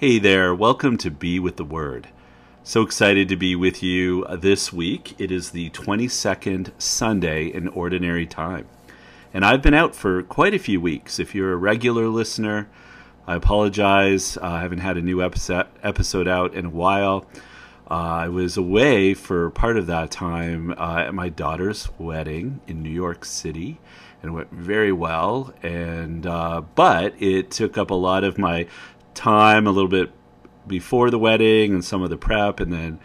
Hey there, welcome to Be with the Word. So excited to be with you this week. It is the 22nd Sunday in Ordinary Time. And I've been out for quite a few weeks. If you're a regular listener, I apologize. Uh, I haven't had a new episode, episode out in a while. Uh, I was away for part of that time uh, at my daughter's wedding in New York City and it went very well. And uh, but it took up a lot of my time, a little bit before the wedding and some of the prep, and then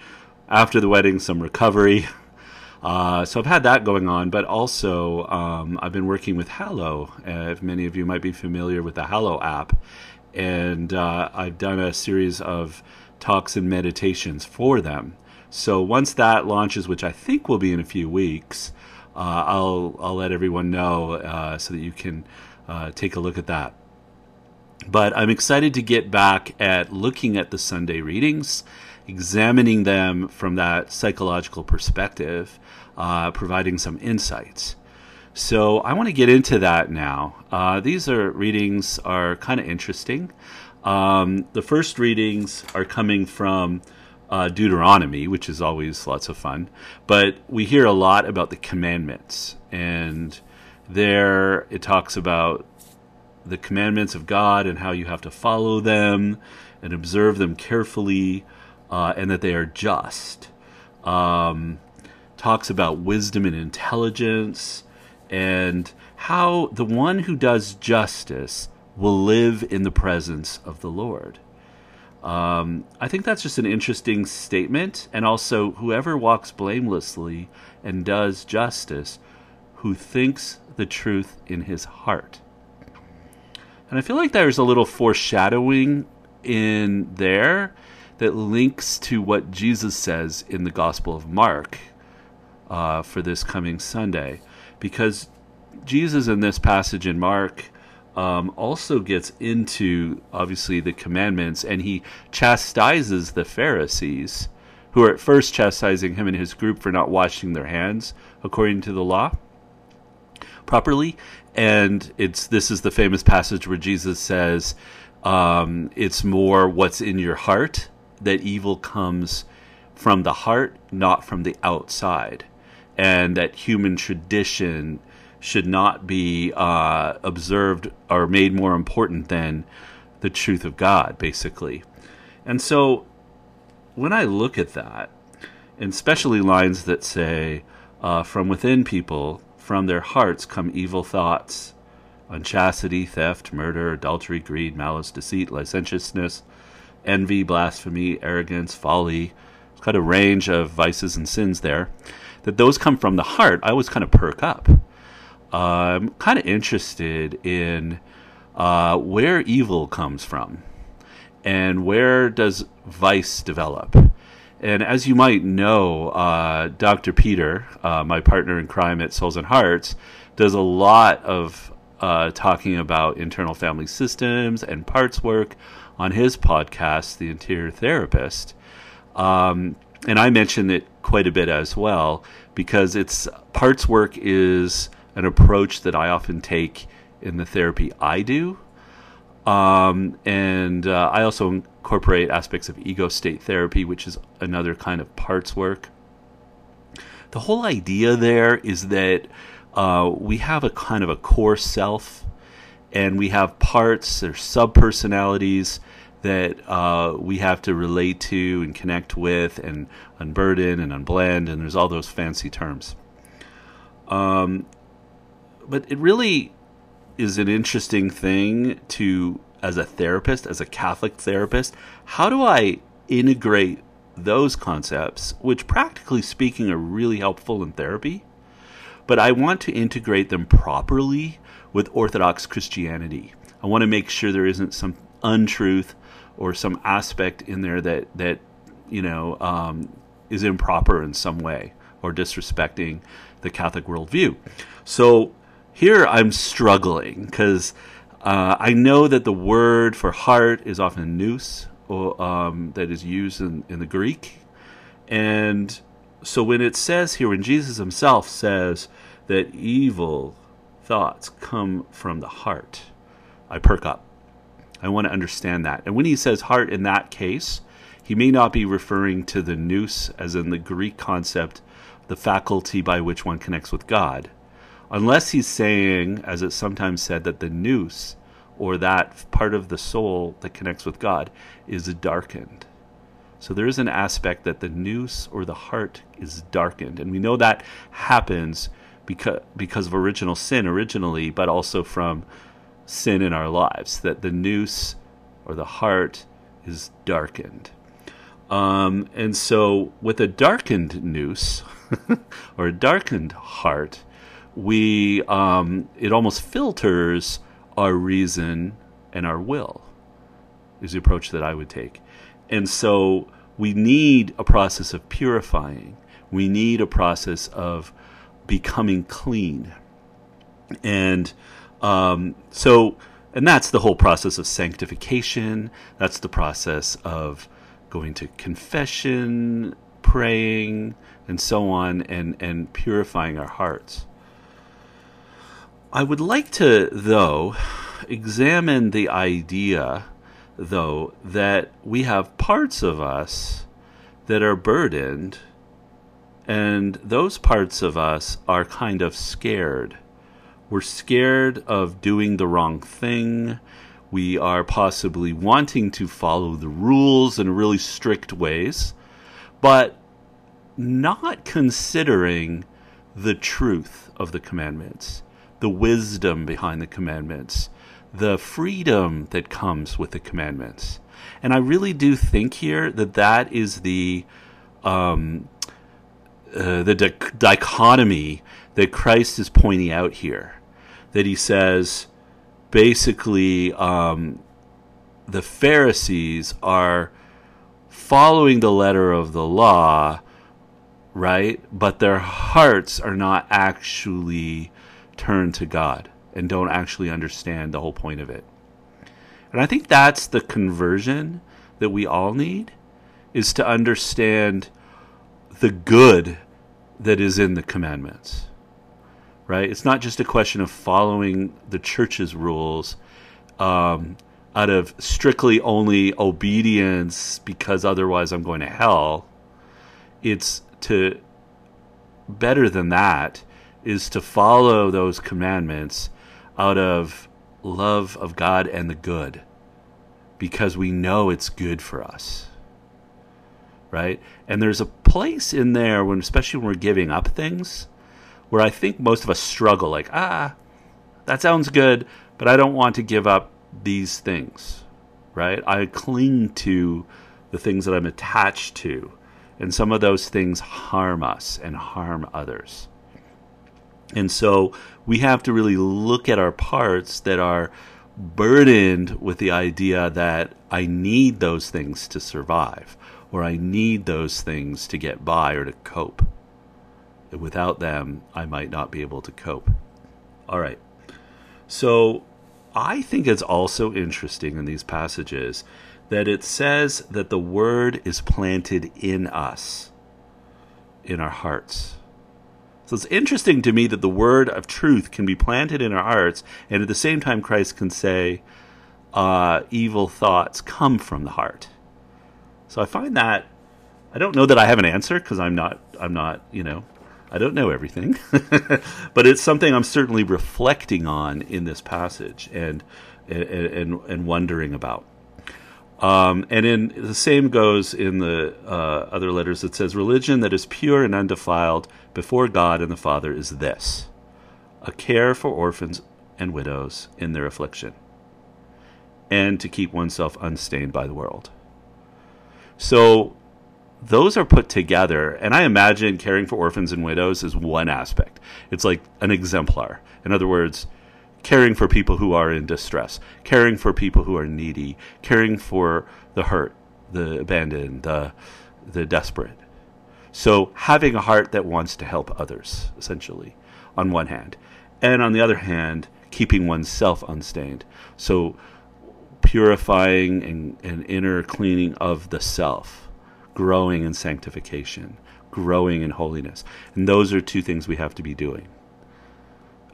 after the wedding, some recovery. Uh, so I've had that going on, but also um, I've been working with Hallow. Uh, if many of you might be familiar with the Hallow app, and uh, I've done a series of talks and meditations for them. So once that launches, which I think will be in a few weeks, uh, I'll I'll let everyone know uh, so that you can uh, take a look at that. But I'm excited to get back at looking at the Sunday readings, examining them from that psychological perspective, uh, providing some insights. So I want to get into that now. Uh, these are readings are kind of interesting. Um, the first readings are coming from uh, Deuteronomy, which is always lots of fun. But we hear a lot about the commandments, and there it talks about the commandments of God and how you have to follow them and observe them carefully, uh, and that they are just. Um, talks about wisdom and intelligence, and how the one who does justice will live in the presence of the Lord. Um, I think that's just an interesting statement. And also, whoever walks blamelessly and does justice, who thinks the truth in his heart. And I feel like there's a little foreshadowing in there that links to what Jesus says in the Gospel of Mark uh, for this coming Sunday. Because Jesus, in this passage in Mark, um, also gets into obviously the commandments and he chastises the Pharisees, who are at first chastising him and his group for not washing their hands according to the law properly. And it's this is the famous passage where Jesus says, um, "It's more what's in your heart that evil comes from the heart, not from the outside." And that human tradition should not be uh, observed or made more important than the truth of God, basically. And so when I look at that, and especially lines that say, uh, from within people, from their hearts come evil thoughts, unchastity, theft, murder, adultery, greed, malice, deceit, licentiousness, envy, blasphemy, arrogance, folly. It's got a range of vices and sins there. That those come from the heart, I always kind of perk up I'm kind of interested in uh, where evil comes from and where does vice develop. And as you might know, uh, Dr. Peter, uh, my partner in crime at Souls and Hearts, does a lot of uh, talking about internal family systems and parts work on his podcast, The Interior Therapist. Um, and I mention it quite a bit as well because it's parts work is an approach that I often take in the therapy I do. Um, and uh, I also incorporate aspects of ego state therapy, which is another kind of parts work. The whole idea there is that uh, we have a kind of a core self, and we have parts or sub personalities that uh, we have to relate to and connect with and unburden and unblend, and there's all those fancy terms. Um, but it really is an interesting thing to as a therapist, as a Catholic therapist, how do I integrate those concepts, which practically speaking are really helpful in therapy, but I want to integrate them properly with Orthodox Christianity. I want to make sure there isn't some untruth or some aspect in there that that you know um, is improper in some way or disrespecting the Catholic worldview. So here I'm struggling because uh, I know that the word for heart is often nous, or, um, that is used in, in the Greek. And so when it says here, when Jesus himself says that evil thoughts come from the heart, I perk up. I want to understand that. And when he says heart in that case, he may not be referring to the nous, as in the Greek concept, the faculty by which one connects with God, unless he's saying, as it's sometimes said, that the nous or that part of the soul that connects with God, is darkened. So there is an aspect that the nous or the heart is darkened. And we know that happens because, because of original sin originally, but also from sin in our lives, that the nous or the heart is darkened. Um, and so, with a darkened nous or a darkened heart, we um, it almost filters our reason and our will. Is the approach that I would take, and so we need a process of purifying. We need a process of becoming clean, and um, so, and that's the whole process of sanctification. That's the process of going to confession, praying, and so on, and, and purifying our hearts. I would like to, though, examine the idea, though, that we have parts of us that are burdened, and those parts of us are kind of scared we're scared of doing the wrong thing. We are possibly wanting to follow the rules in really strict ways, but not considering the truth of the commandments, the wisdom behind the commandments, the freedom that comes with the commandments. And I really do think here that that is the um, uh, the di- dichotomy that Christ is pointing out here that he says basically um, the Pharisees are following the letter of the law, right? But their hearts are not actually turned to God and don't actually understand the whole point of it. And I think that's the conversion that we all need is to understand the good that is in the commandments right? It's not just a question of following the church's rules um, out of strictly only obedience because otherwise I'm going to hell. It's to better than that is to follow those commandments out of love of God and the good because we know it's good for us. Right? And there's a place in there when especially when we're giving up things where I think most of us struggle like, ah, that sounds good, but I don't want to give up these things, right? I cling to the things that I'm attached to, and some of those things harm us and harm others. And so we have to really look at our parts that are burdened with the idea that I need those things to survive, or I need those things to get by or to cope. And without them, I might not be able to cope. All right. So I think it's also interesting in these passages that it says that the word is planted in us, in our hearts. So it's interesting to me that the word of truth can be planted in our hearts, and at the same time, Christ can say, uh, evil thoughts come from the heart. So I find that I don't know that I have an answer because I'm not I'm not you know I don't know everything, but it's something I'm certainly reflecting on in this passage and and and, wondering about. Um, and in the same goes in the uh, other letters. It says, "Religion that is pure and undefiled before God and the Father is this: a care for orphans and widows in their affliction, and to keep oneself unstained by the world." So those are put together, and I imagine caring for orphans and widows is one aspect. It's like an exemplar. In other words, caring for people who are in distress, caring for people who are needy, caring for the hurt, the abandoned, the the desperate. So having a heart that wants to help others, essentially, on one hand, and on the other hand, keeping oneself unstained. So purifying and, and inner cleaning of the self growing in sanctification, growing in holiness. And those are two things we have to be doing.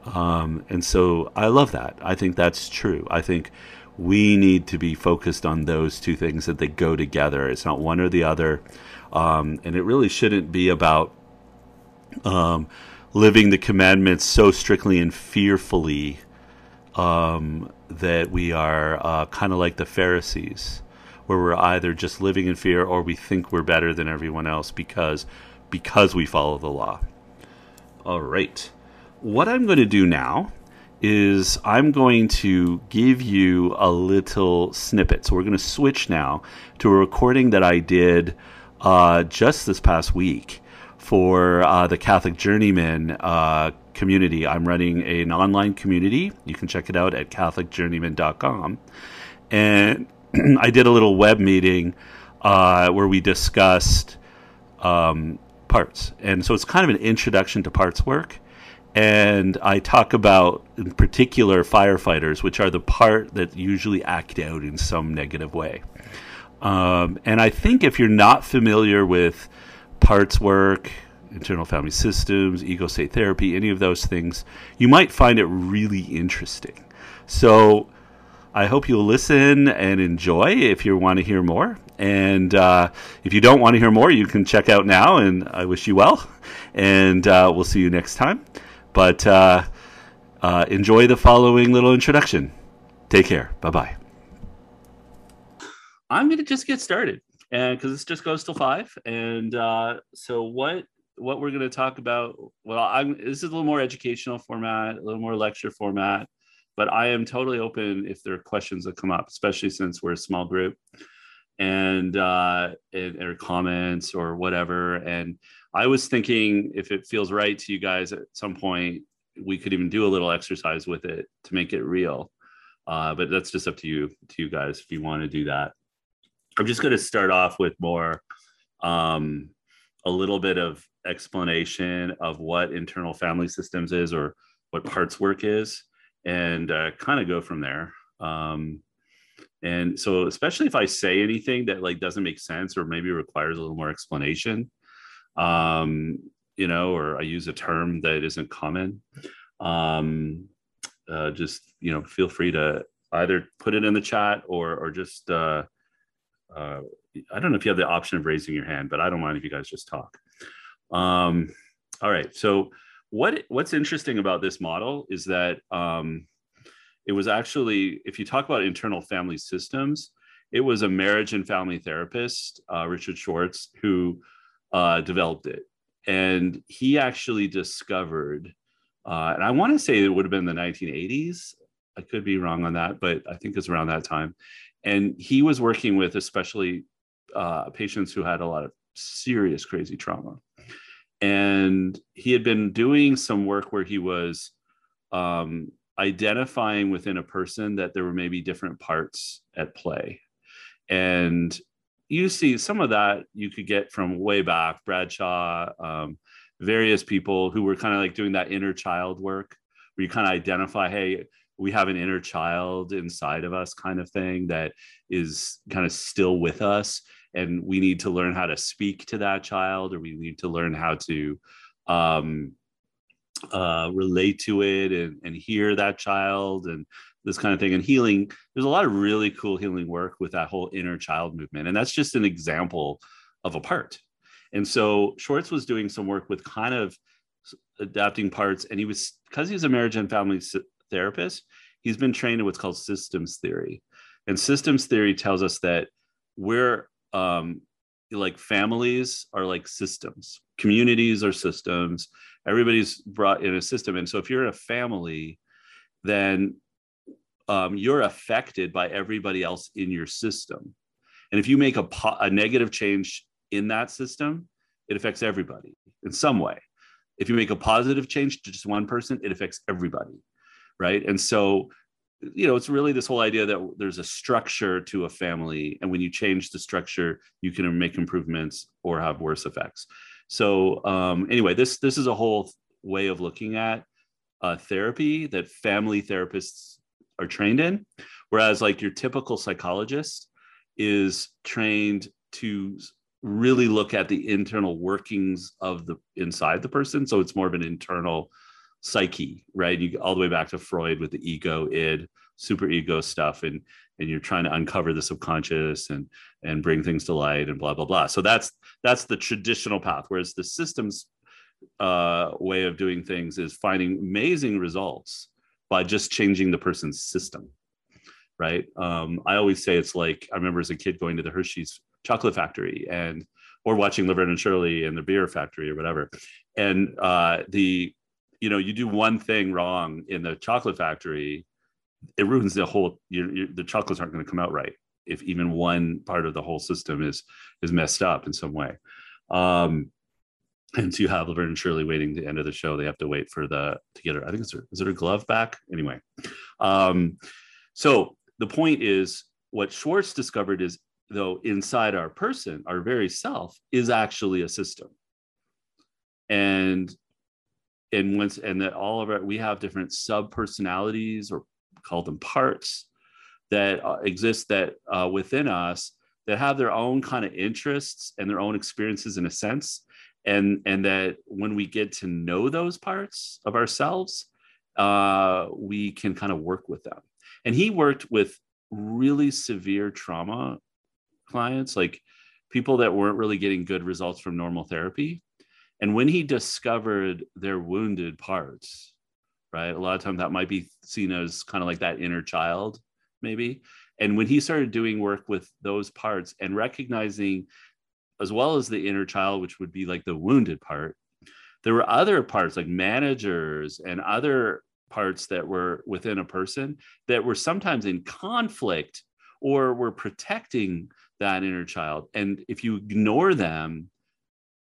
Um, and so I love that. I think that's true. I think we need to be focused on those two things that they go together. It's not one or the other. Um, and it really shouldn't be about um, living the commandments so strictly and fearfully um, that we are uh, kind of like the Pharisees, where we're either just living in fear or we think we're better than everyone else because because we follow the law. All right. What I'm going to do now is I'm going to give you a little snippet. So we're going to switch now to a recording that I did uh, just this past week for uh, the Catholic Journeyman uh, community. I'm running an online community. You can check it out at CatholicJourneyman.com. And I did a little web meeting uh, where we discussed um, parts. And so it's kind of an introduction to parts work. And I talk about, in particular, firefighters, which are the part that usually act out in some negative way. Um, and I think if you're not familiar with parts work, internal family systems, ego state therapy, any of those things, you might find it really interesting. So I hope you'll listen and enjoy if you want to hear more. And uh, if you don't want to hear more, you can check out now. And I wish you well. And uh, we'll see you next time. But uh, uh enjoy the following little introduction. Take care. Bye bye. I'm going to just get started and because this just goes till five. And uh, so what what we're going to talk about? Well, I'm this is a little more educational format, a little more lecture format, but I am totally open if there are questions that come up, especially since we're a small group, and uh, or comments or whatever. And I was thinking if it feels right to you guys at some point, we could even do a little exercise with it to make it real. Uh, but that's just up to you, to you guys, if you want to do that. I'm just going to start off with more um, a little bit of explanation of what internal family systems is or what parts work is and uh, kind of go from there. Um, and so especially if i say anything that like doesn't make sense or maybe requires a little more explanation um, you know or i use a term that isn't common um, uh, just you know feel free to either put it in the chat or or just uh, uh, I don't know if you have the option of raising your hand, but I don't mind if you guys just talk. Um, all right. So what what's interesting about this model is that um, it was actually, if you talk about internal family systems, it was a marriage and family therapist, uh, Richard Schwartz, who uh, developed it, and he actually discovered. Uh, and I want to say it would have been the 1980s. I could be wrong on that, but I think it's around that time. And he was working with especially uh, patients who had a lot of serious crazy trauma. And he had been doing some work where he was um, identifying within a person that there were maybe different parts at play. And you see some of that you could get from way back bradshaw um, various people who were kind of like doing that inner child work where you kind of identify hey we have an inner child inside of us kind of thing that is kind of still with us. And we need to learn how to speak to that child or we need to learn how to um, uh, relate to it and, and hear that child and this kind of thing. And healing there's a lot of really cool healing work with that whole inner child movement. And that's just an example of a part. And so schwartz was doing some work with kind of adapting parts. And he was because he was a marriage and family therapist, he's been trained in what's called systems theory. And systems theory tells us that we're um, like families are like systems, communities are systems, everybody's brought in a system. And so if you're in a family, then um, you're affected by everybody else in your system. And if you make a, po- a negative change in that system, it affects everybody in some way. If you make a positive change to just one person, it affects everybody right? And so you know it's really this whole idea that there's a structure to a family and when you change the structure you can make improvements or have worse effects. So um, anyway this this is a whole way of looking at uh, therapy that family therapists are trained in whereas like your typical psychologist is trained to really look at the internal workings of the inside the person. So it's more of an internal psyche, right? You all the way back to Freud with the ego, id, super ego stuff, and and you're trying to uncover the subconscious and and bring things to light and blah blah blah. So that's that's the traditional path whereas the systems uh, way of doing things is finding amazing results by just changing the person's system right? Um, i always say it's like i remember as a kid going to the hershey's chocolate factory and or watching laverne and shirley and the beer factory or whatever. And uh, the you know you do one thing wrong in the chocolate factory it ruins the whole you, you, the chocolates aren't going to come out right if even one part of the whole system is is messed up in some way um and so you have Laverne and Shirley waiting the end of the show. They have to wait for the to get her. I think it's her, is it her glove back? Anyway, um, so the point is what Schwartz discovered is though inside our person, our very self is actually a system, and and once and that all of our we have different sub personalities or call them parts that uh, exist that uh, within us that have their own kind of interests and their own experiences in a sense. And and that when we get to know those parts of ourselves uh, we can kind of work with them. And he worked with really severe trauma clients like people that weren't really getting good results from normal therapy and when he discovered their wounded parts right? A lot of times that might be seen as kind of like that inner child, maybe. And when he started doing work with those parts and recognizing, as well as the inner child, which would be like the wounded part, there were other parts like managers and other parts that were within a person that were sometimes in conflict or were protecting that inner child. And if you ignore them,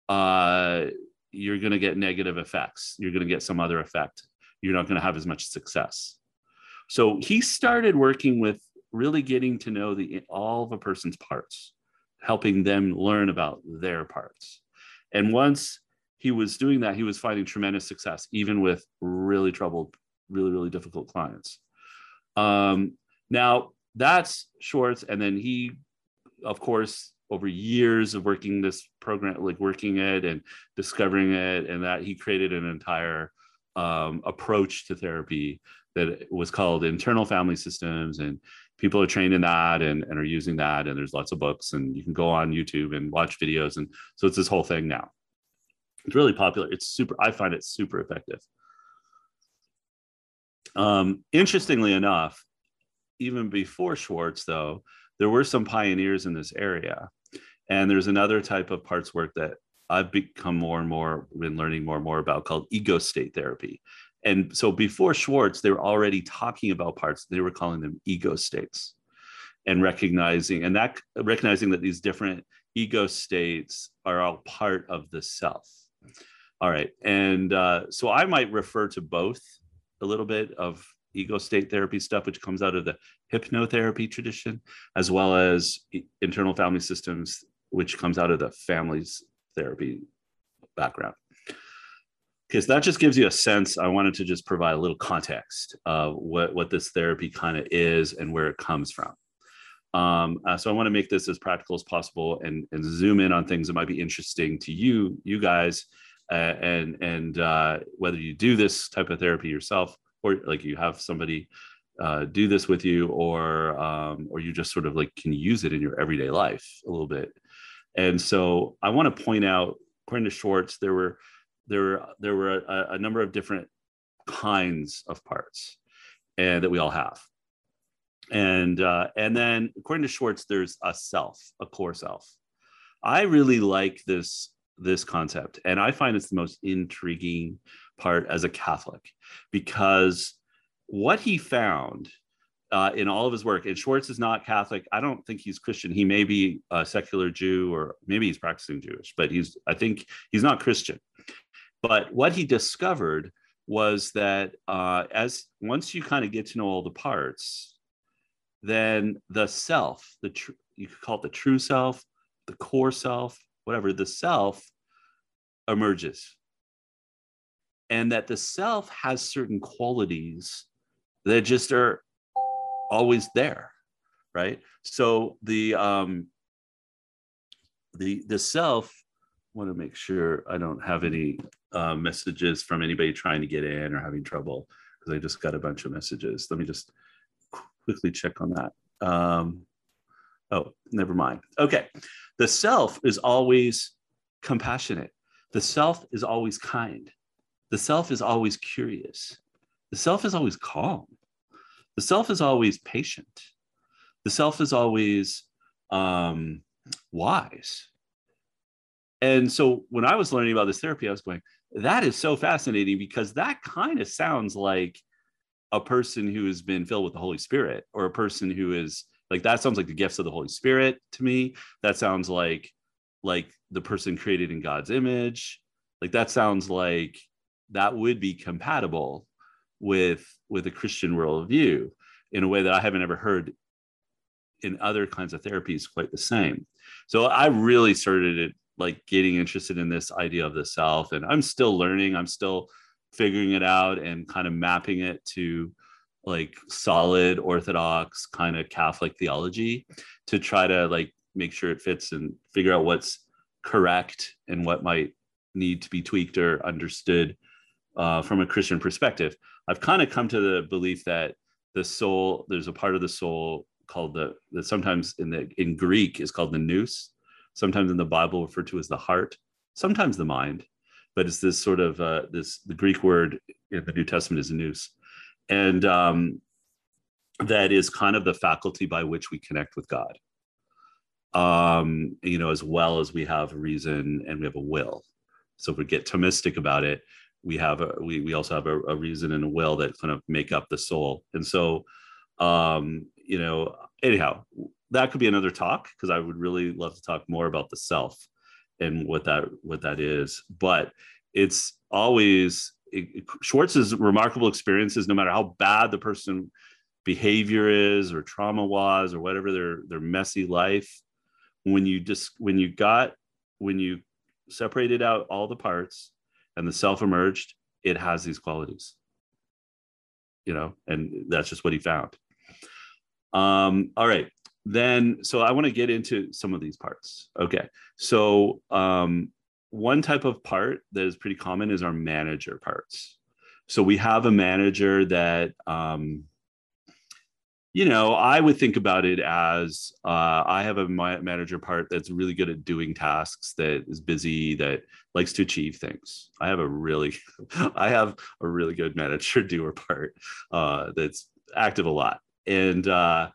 uh, you're going to get negative effects. You're going to get some other effect you're not going to have as much success. So he started working with really getting to know the all of a person's parts, helping them learn about their parts. And once he was doing that, he was finding tremendous success, even with really troubled, really, really difficult clients. Um, now that's Schwartz. And then he, of course, over years of working this program, like working it and discovering it, and that he created an entire um, approach to therapy that was called internal family systems and people are trained in that and, and are using that and there's lots of books and you can go on youtube and watch videos and so it's this whole thing now. It's really popular. It's super i find it super effective. Um, interestingly enough even before schwartz though there were some pioneers in this area and there's another type of parts work that I've become more and more been learning more and more about called ego state therapy. And so before Schwartz, they were already talking about parts. They were calling them ego states and recognizing and that recognizing that these different ego states are all part of the self. All right. And uh, so I might refer to both a little bit of ego state therapy stuff, which comes out of the hypnotherapy tradition, as well as internal family systems, which comes out of the families therapy background. Because that just gives you a sense i wanted to just provide a little context of what, what this therapy kind of is and where it comes from. Um, uh, so i want to make this as practical as possible and, and zoom in on things that might be interesting to you you guys uh, and and uh, whether you do this type of therapy yourself or like you have somebody uh, do this with you or um, or you just sort of like can use it in your everyday life a little bit and so I want to point out, according to Schwartz, there were there were there were a, a number of different kinds of parts, and that we all have. And uh, and then according to Schwartz, there's a self, a core self. I really like this this concept, and I find it's the most intriguing part as a Catholic because what he found uh, in all of his work. And Schwartz is not Catholic. I don't think he's Christian. He may be a secular Jew or maybe he's practicing Jewish, but he's, I think he's not Christian. But what he discovered was that uh, as once you kind of get to know all the parts, then the self, the tr- you could call it the true self, the core self, whatever, the self emerges. And that the self has certain qualities that just are always there right so the um the the self want to make sure i don't have any uh, messages from anybody trying to get in or having trouble because i just got a bunch of messages let me just quickly check on that Um, oh, never mind. Okay. The self is always compassionate. The self is always kind. The self is always curious. The self is always calm. The self is always patient. The self is always um, wise. And so when I was learning about this therapy, I was going, that is so fascinating because that kind of sounds like a person who has been filled with the Holy Spirit or a person who is like that sounds like the gifts of the Holy Spirit to me. That sounds like like the person created in God's image. Like that sounds like that would be compatible with with a Christian worldview in a way that I haven't ever heard in other kinds of therapies quite the same. So I really started it like getting interested in this idea of the self and I'm still learning, I'm still figuring it out and kind of mapping it to like solid orthodox kind of Catholic theology to try to like make sure it fits and figure out what's correct and what might need to be tweaked or understood uh, from a Christian perspective. I've kind of come to the belief that the soul, there's a part of the soul called the that sometimes in the in Greek is called the nous, sometimes in the Bible referred to as the heart, sometimes the mind, but it's this sort of uh, this the Greek word in the New Testament is nous, and um, that is kind of the faculty by which we connect with God. Um, you know, as well as we have reason and we have a will. So if we get Thomistic about it, we have a we we also have a, a reason and a will that kind of make up the soul. And so um, you know, anyhow, that could be another talk because I would really love to talk more about the self and what that what that is. But it's always it, Schwartz's remarkable experiences, no matter how bad the person behavior is or trauma was or whatever their their messy life, when you just when you got when you separated out all the parts and the self emerged, it has these qualities. You know, and that's just what he found. Um, all right. Then, so I want to get into some of these parts. Okay. So, um, one type of part that is pretty common is our manager parts. So, we have a manager that, um, you know, I would think about it as uh, I have a manager part that's really good at doing tasks, that is busy, that likes to achieve things. I have a really, I have a really good manager doer part uh, that's active a lot and uh,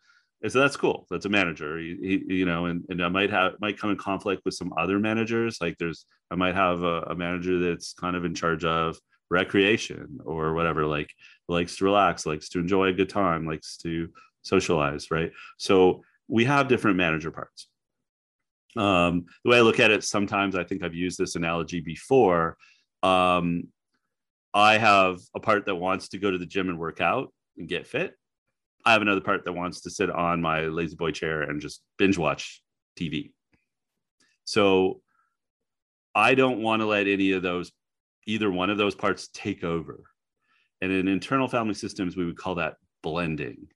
and so that's cool. That's a manager, he, he, you know, and, and I might have might come in conflict with some other managers. Like there's, I might have a, a manager that's kind of in charge of recreation or whatever, like likes to relax, likes to enjoy a good time, likes to socialize, right? So we have different manager parts. Um, the way I look at it, sometimes I think I've used this analogy before. Um, I have a part that wants to go to the gym and work out and get fit I have another part that wants to sit on my La-Z-Boy chair and just binge watch TV. So I don't want to let any of those, either one of those parts take over. And in internal family systems, we would call that blending.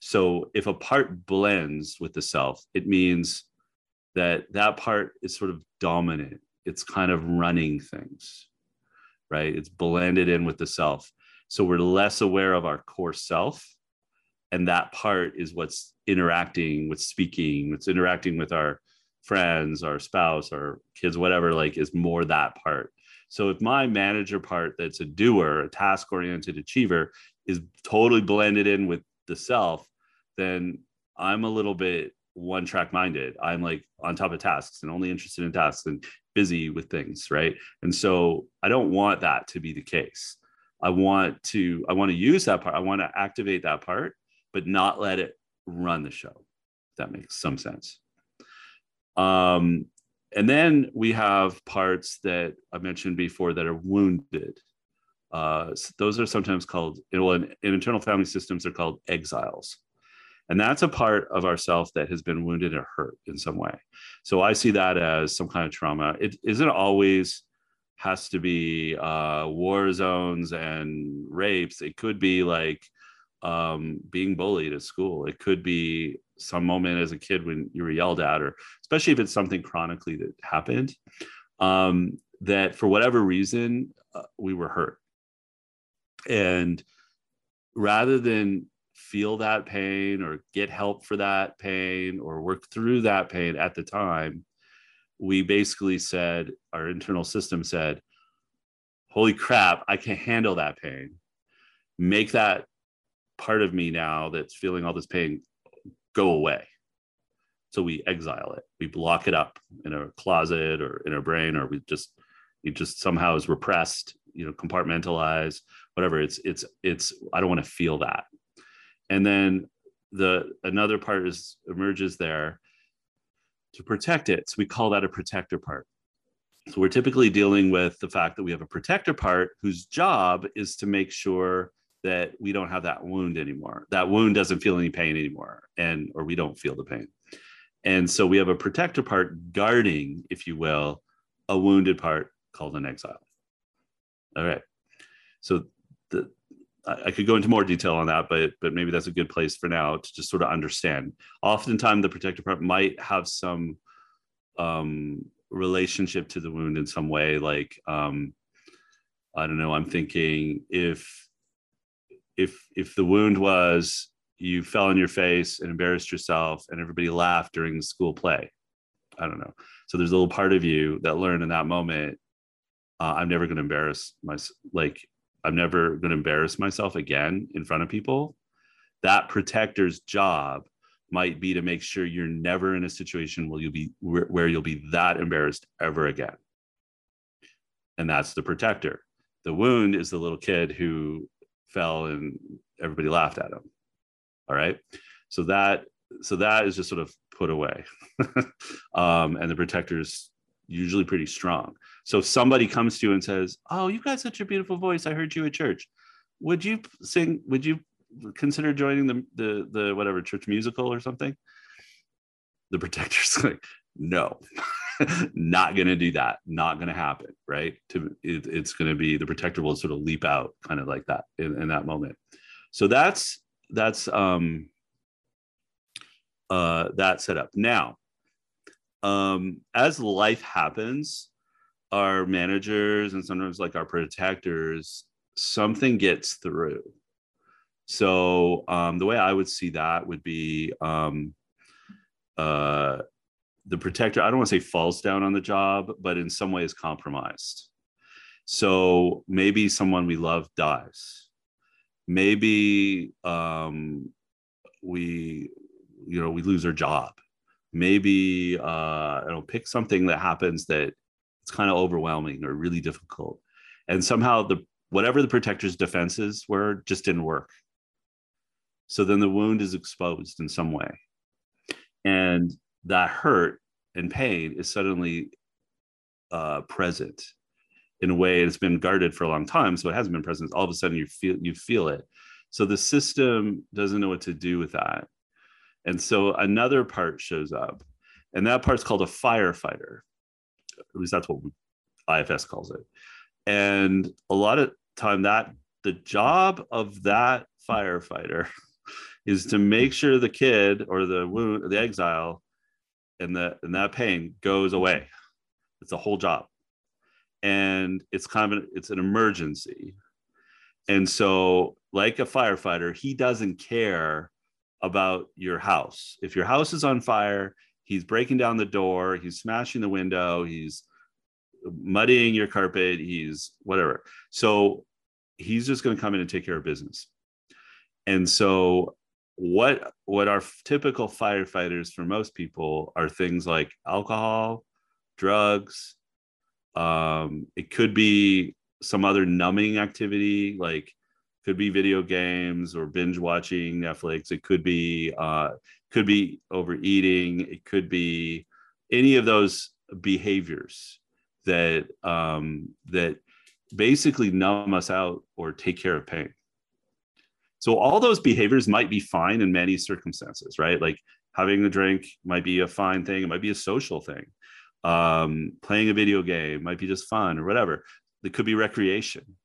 So if a part blends with the self, it means that that part is sort of dominant. It's kind of running things, right? It's blended in with the self. So we're less aware of our core self and that part is what's interacting with speaking what's interacting with our friends our spouse our kids whatever like is more that part so if my manager part that's a doer a task oriented achiever is totally blended in with the self then i'm a little bit one track minded i'm like on top of tasks and only interested in tasks and busy with things right and so i don't want that to be the case i want to i want to use that part i want to activate that part but not let it run the show. That makes some sense. Um, and then we have parts that I mentioned before that are wounded. Uh, those are sometimes called, well, in, in internal family systems, they're called exiles. And that's a part of ourself that has been wounded or hurt in some way. So I see that as some kind of trauma. It isn't always has to be uh, war zones and rapes. It could be like um, being bullied at school. It could be some moment as a kid when you were yelled at, or especially if it's something chronically that happened, um, that for whatever reason uh, we were hurt. And rather than feel that pain or get help for that pain or work through that pain at the time, we basically said, our internal system said, holy crap, I can't handle that pain. Make that part of me now that's feeling all this pain go away. So we exile it. We block it up in a closet or in our brain, or we just it just somehow is repressed, you know, compartmentalized, whatever. It's it's it's I don't want to feel that. And then the another part is emerges there to protect it. So we call that a protector part. So we're typically dealing with the fact that we have a protector part whose job is to make sure that we don't have that wound anymore. That wound doesn't feel any pain anymore, and or we don't feel the pain. And so we have a protector part guarding, if you will, a wounded part called an exile. All right. So I could go into more detail on that, but but maybe that's a good place for now to just sort of understand. Oftentimes, the protective part might have some um, relationship to the wound in some way. Like um, I don't know. I'm thinking if if if the wound was you fell on your face and embarrassed yourself, and everybody laughed during the school play. I don't know. So there's a little part of you that learned in that moment. Uh, I'm never going to embarrass myself. Like I'm never going to embarrass myself again in front of people. That protector's job might be to make sure you're never in a situation where you'll be where, where you'll be that embarrassed ever again. And that's the protector. The wound is the little kid who fell and everybody laughed at him. All right. So that so that is just sort of put away. um, and the protector's usually pretty strong. So if somebody comes to you and says, "Oh, you've got such a beautiful voice. I heard you at church. Would you sing? Would you consider joining the the the whatever church musical or something?" The protector's like, "No, not going to do that. Not going to happen. Right? To it, it's going to be the protector will sort of leap out, kind of like that in, in that moment. So that's that's um uh that setup. Now, um, as life happens, our managers and sometimes like our protectors, something gets through. So um, the way I would see that would be um, uh, the protector. I don't want to say falls down on the job, but in some way is compromised. So maybe someone we love dies. Maybe um, we, you know, we lose our job. Maybe uh, know, pick something that happens that it's kind of overwhelming or really difficult. And somehow the whatever the protector's defenses were just didn't work. So then the wound is exposed in some way. And that hurt and pain is suddenly uh, present in a way it's been guarded for a long time so it hasn't been present. All of a sudden you feel you feel it. So the system doesn't know what to do with that and so another part shows up and that part's called a firefighter at least that's what IFS calls it. And a lot of time that the job of that firefighter is to make sure the kid or the wound, the exile, and the and that pain goes away. It's a whole job, and it's kind of an, it's an emergency. And so, like a firefighter, he doesn't care about your house. If your house is on fire, he's breaking down the door, he's smashing the window, he's muddying your carpet, he's whatever. So he's just going to come in and take care of business. And so what what are typical firefighters for most people are things like alcohol, drugs, um, it could be some other numbing activity like could be video games or binge watching Netflix. It could be uh, could be overeating. It could be any of those behaviors that um, that basically numb us out or take care of pain. So all those behaviors might be fine in many circumstances, right? Like having a drink might be a fine thing. It might be a social thing. Um, playing a video game might be just fun or whatever. It could be recreation,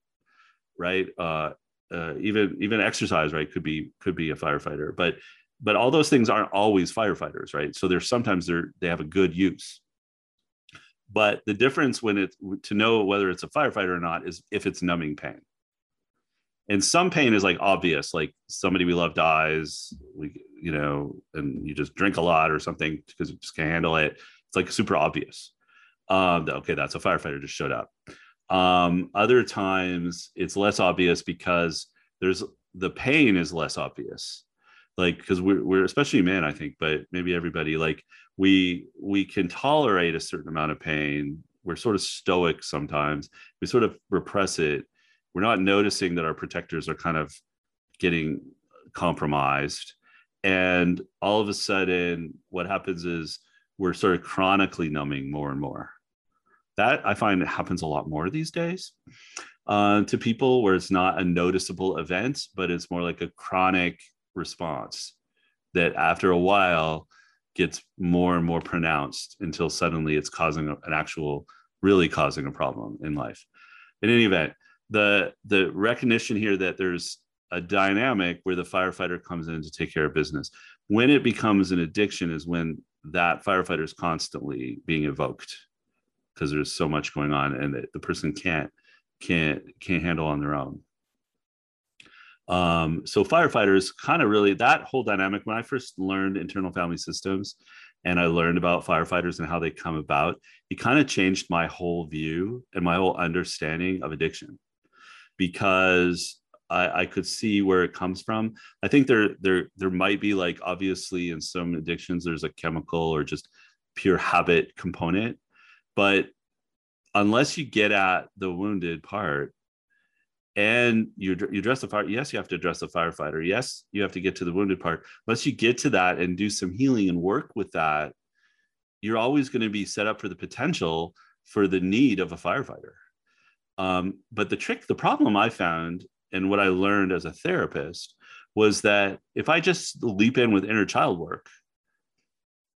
right? Uh, uh, even even exercise right could be could be a firefighter. But but all those things aren't always firefighters right? So there's sometimes they're they have a good use. But the difference when it to know whether it's a firefighter or not is if it's numbing pain. And some pain is like obvious like somebody we love dies we you know and you just drink a lot or something because you just can't handle it. It's like super obvious. Um okay that's a firefighter just showed up um other times it's less obvious because there's the pain is less obvious. Like because we're, we're especially men i think but maybe everybody like we we can tolerate a certain amount of pain. We're sort of stoic sometimes. We sort of repress it. We're not noticing that our protectors are kind of getting compromised. And all of a sudden what happens is we're sort of chronically numbing more and more that i find it happens a lot more these days uh, to people where it's not a noticeable event but it's more like a chronic response that after a while gets more and more pronounced until suddenly it's causing an actual really causing a problem in life in any event the the recognition here that there's a dynamic where the firefighter comes in to take care of business. When it becomes an addiction is when that firefighter is constantly being evoked because there's so much going on and the, person can't can't can't handle on their own. Um, so firefighters kind of really that whole dynamic. When I first learned internal family systems, and I learned about firefighters and how they come about, it kind of changed my whole view and my whole understanding of addiction because I, I, could see where it comes from. I think there there there might be like obviously in some addictions there's a chemical or just pure habit component, but unless you get at the wounded part and you you address the fire, yes, you have to address the firefighter. Yes, you have to get to the wounded part. Unless you get to that and do some healing and work with that, you're always going to be set up for the potential for the need of a firefighter um, but the trick, the problem I found, and what I learned as a therapist, was that if I just leap in with inner child work,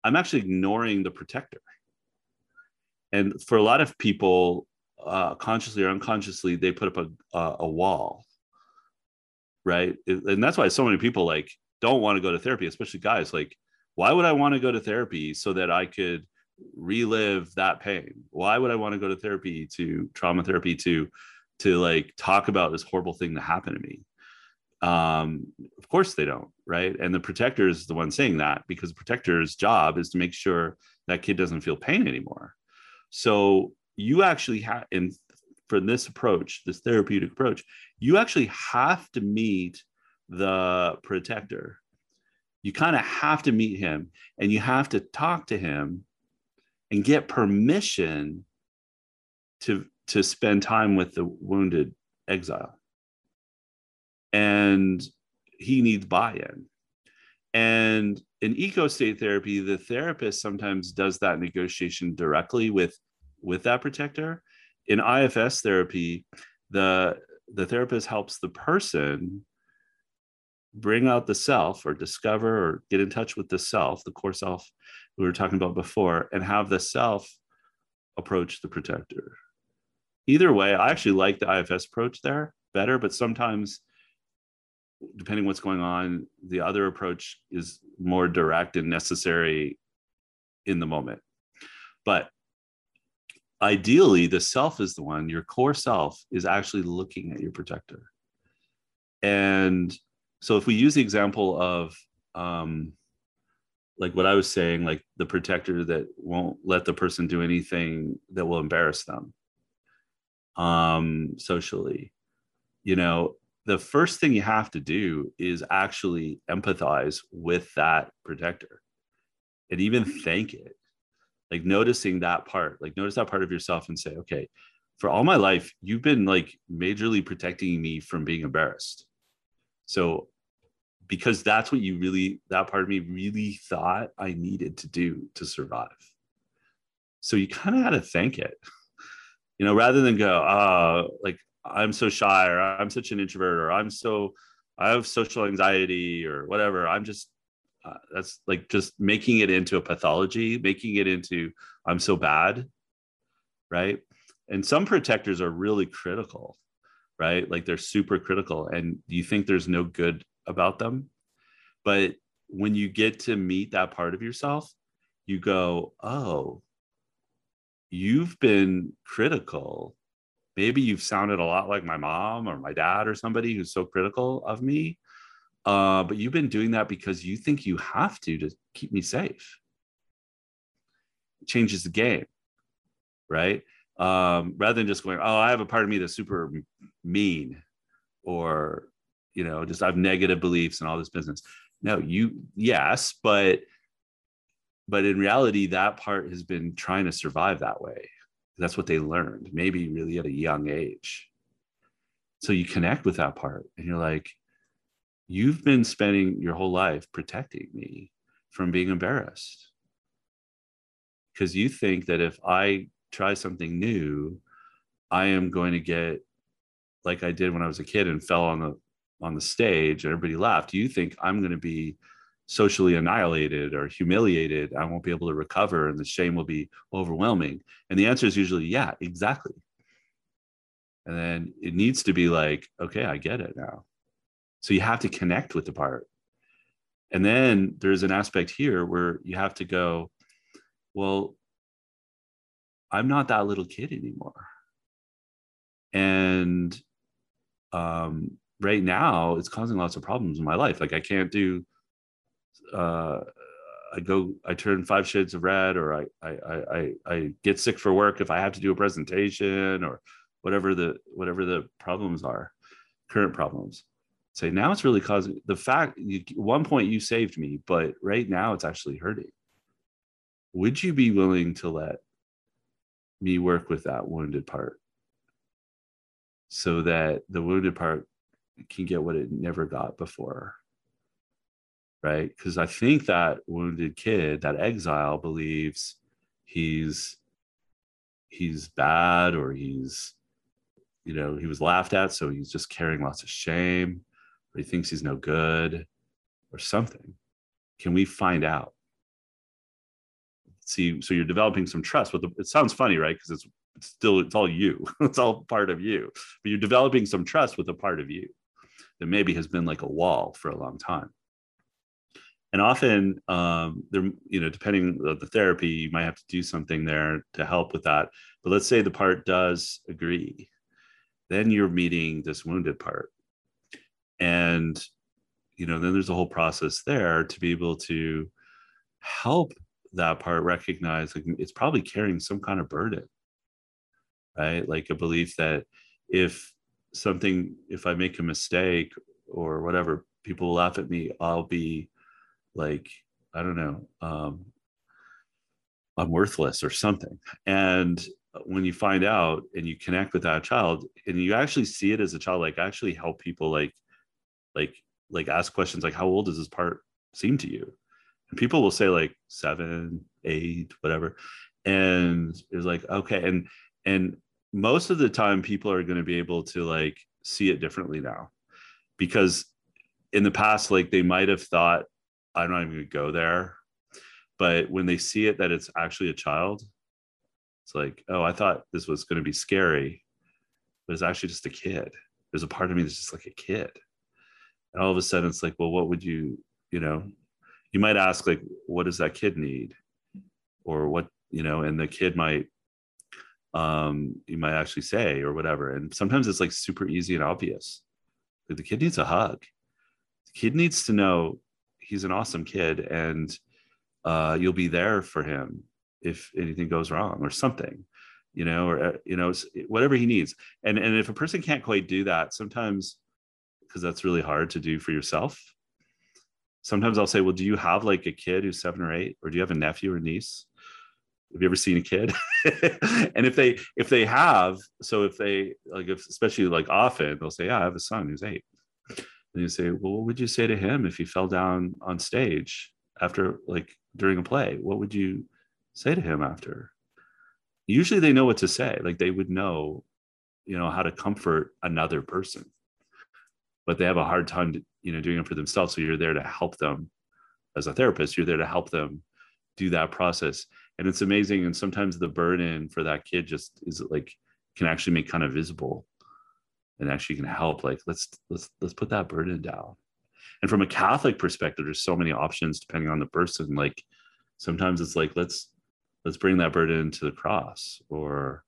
I'm actually ignoring the protector. And for a lot of people, uh, consciously or unconsciously, they put up a, a, a wall, right? And that's why so many people like don't want to go to therapy, especially guys. Like, why would I want to go to therapy so that I could relive that pain why would i want to go to therapy to trauma therapy to to like talk about this horrible thing that happened to me um of course they don't right and the protector is the one saying that because the protector's job is to make sure that kid doesn't feel pain anymore so you actually have and for this approach this therapeutic approach you actually have to meet the protector. You kind of have to meet him and you have to talk to him and get permission to to spend time with the wounded exile. And he needs buy-in. And in ego state therapy the therapist sometimes does that negotiation directly with with that protector in ifs therapy the the therapist helps the person bring out the self or discover or get in touch with the self, the core self we were talking about before, and have the self approach the protector. Either way, I actually like the IFS approach there better, but sometimes depending what's going on, the other approach is more direct and necessary in the moment. But ideally, the self is the one, your core self is actually looking at your protector. And so if we use the example of um, like what I was saying, like the protector that won't let the person do anything that will embarrass them um, socially, you know, the first thing you have to do is actually empathize with that protector and even mm-hmm. thank it. Like noticing that part, like notice that part of yourself and say, okay, for all my life, you've been like majorly protecting me from being embarrassed. So because that's what you really that part of me really thought I needed to do to survive. So you kind of had to thank it, you know, rather than go, oh, like I'm so shy or I'm such an introvert or I'm so I have social anxiety or whatever. I'm just uh, that's like just making it into a pathology, making it into I'm so bad, right? And some protectors are really critical, right? Like they're super critical, and you think there's no good about them. But when you get to meet that part of yourself, you go, oh, you've been critical maybe you've sounded a lot like my mom or my dad or somebody who's so critical of me uh, but you've been doing that because you think you have to to keep me safe. It changes the game right? Um, rather than just going oh i have a part of me that's super mean or you know just i have negative beliefs and all this business. No you yes but but in reality that part has been trying to survive that way that's what they learned, maybe really at a young age. So you connect with that part and you're like, you've been spending your whole life protecting me from being embarrassed. Because you think that if I try something new, I am going to get like I did when I was a kid and fell on the on the stage and everybody laughed. You think I'm going to be socially annihilated or humiliated. I won't be able to recover and the shame will be overwhelming. And the answer is usually, yeah, exactly. And then it needs to be like, okay, I get it now. So you have to connect with the part. And then there's an aspect here where you have to go, well, I'm not that little kid anymore. And um, right now, it's causing lots of problems in my life. Like I can't do uh, I go, I turn five shades of red, or I, I, I, I get sick for work if I have to do a presentation, or whatever the whatever the problems are, current problems. Say now it's really causing the fact. You, one point you saved me, but right now it's actually hurting. Would you be willing to let me work with that wounded part, so that the wounded part can get what it never got before? Right? Because I think that wounded kid, that exile, believes he's he's bad or he's you know he was laughed at, so he's just carrying lots of shame, or he thinks he's no good, or something. Can we find out? See, so you're developing some trust with the, it sounds funny, right? Because it's, it's still it's all you, it's all part of you, but you're developing some trust with a part of you that maybe has been like a wall for a long time and often um, there you know depending on the therapy you might have to do something there to help with that. But let's say the part does agree then you're meeting this wounded part. And you know then there's a whole process there to be able to help that part recognize like it's probably carrying some kind of burden right? Like a belief that if something if i make a mistake or whatever people laugh at me i'll be like i don't know um, i'm worthless or something. And when you find out and you connect with that child and you actually see it as a child like actually help people like like like ask questions like how old does this part seem to you? And people will say like seven eight whatever. And it's like okay. And and most of the time people are going to be able to like see it differently now because in the past like they might have thought I'm not even going to go there. But when they see it that it's actually a child, it's like, oh, I thought this was going to be scary, but it's actually just a kid. There's a part of me that's just like a kid. And all of a sudden, it's like, well, what would you, you know, you might ask, like, what does that kid need? Or what, you know, and the kid might, um, you might actually say, or whatever. And sometimes it's like super easy and obvious. Like the kid needs a hug. The kid needs to know he's an awesome kid and uh, you'll be there for him if anything goes wrong or something you know or uh, you know whatever he needs. And and if a person can't quite do that sometimes because that's really hard to do for yourself sometimes i'll say well do you have like a kid who's seven or eight or do you have a nephew or niece? Have you ever seen a kid? And if they if they have so if they like if especially like often they'll say yeah i have a son who's eight and you say, well, what would you say to him if he fell down on stage after, like, during a play? What would you say to him after? Usually they know what to say. Like, they would know, you know, how to comfort another person, but they have a hard time, you know, doing it for themselves. So you're there to help them as a therapist. You're there to help them do that process. And it's amazing. And sometimes the burden for that kid just is like, can actually make kind of visible and actually can help like let's let's let's put that burden down. And from a catholic perspective there's so many options depending on the person. Like sometimes it's like let's let's bring that burden to the cross. Or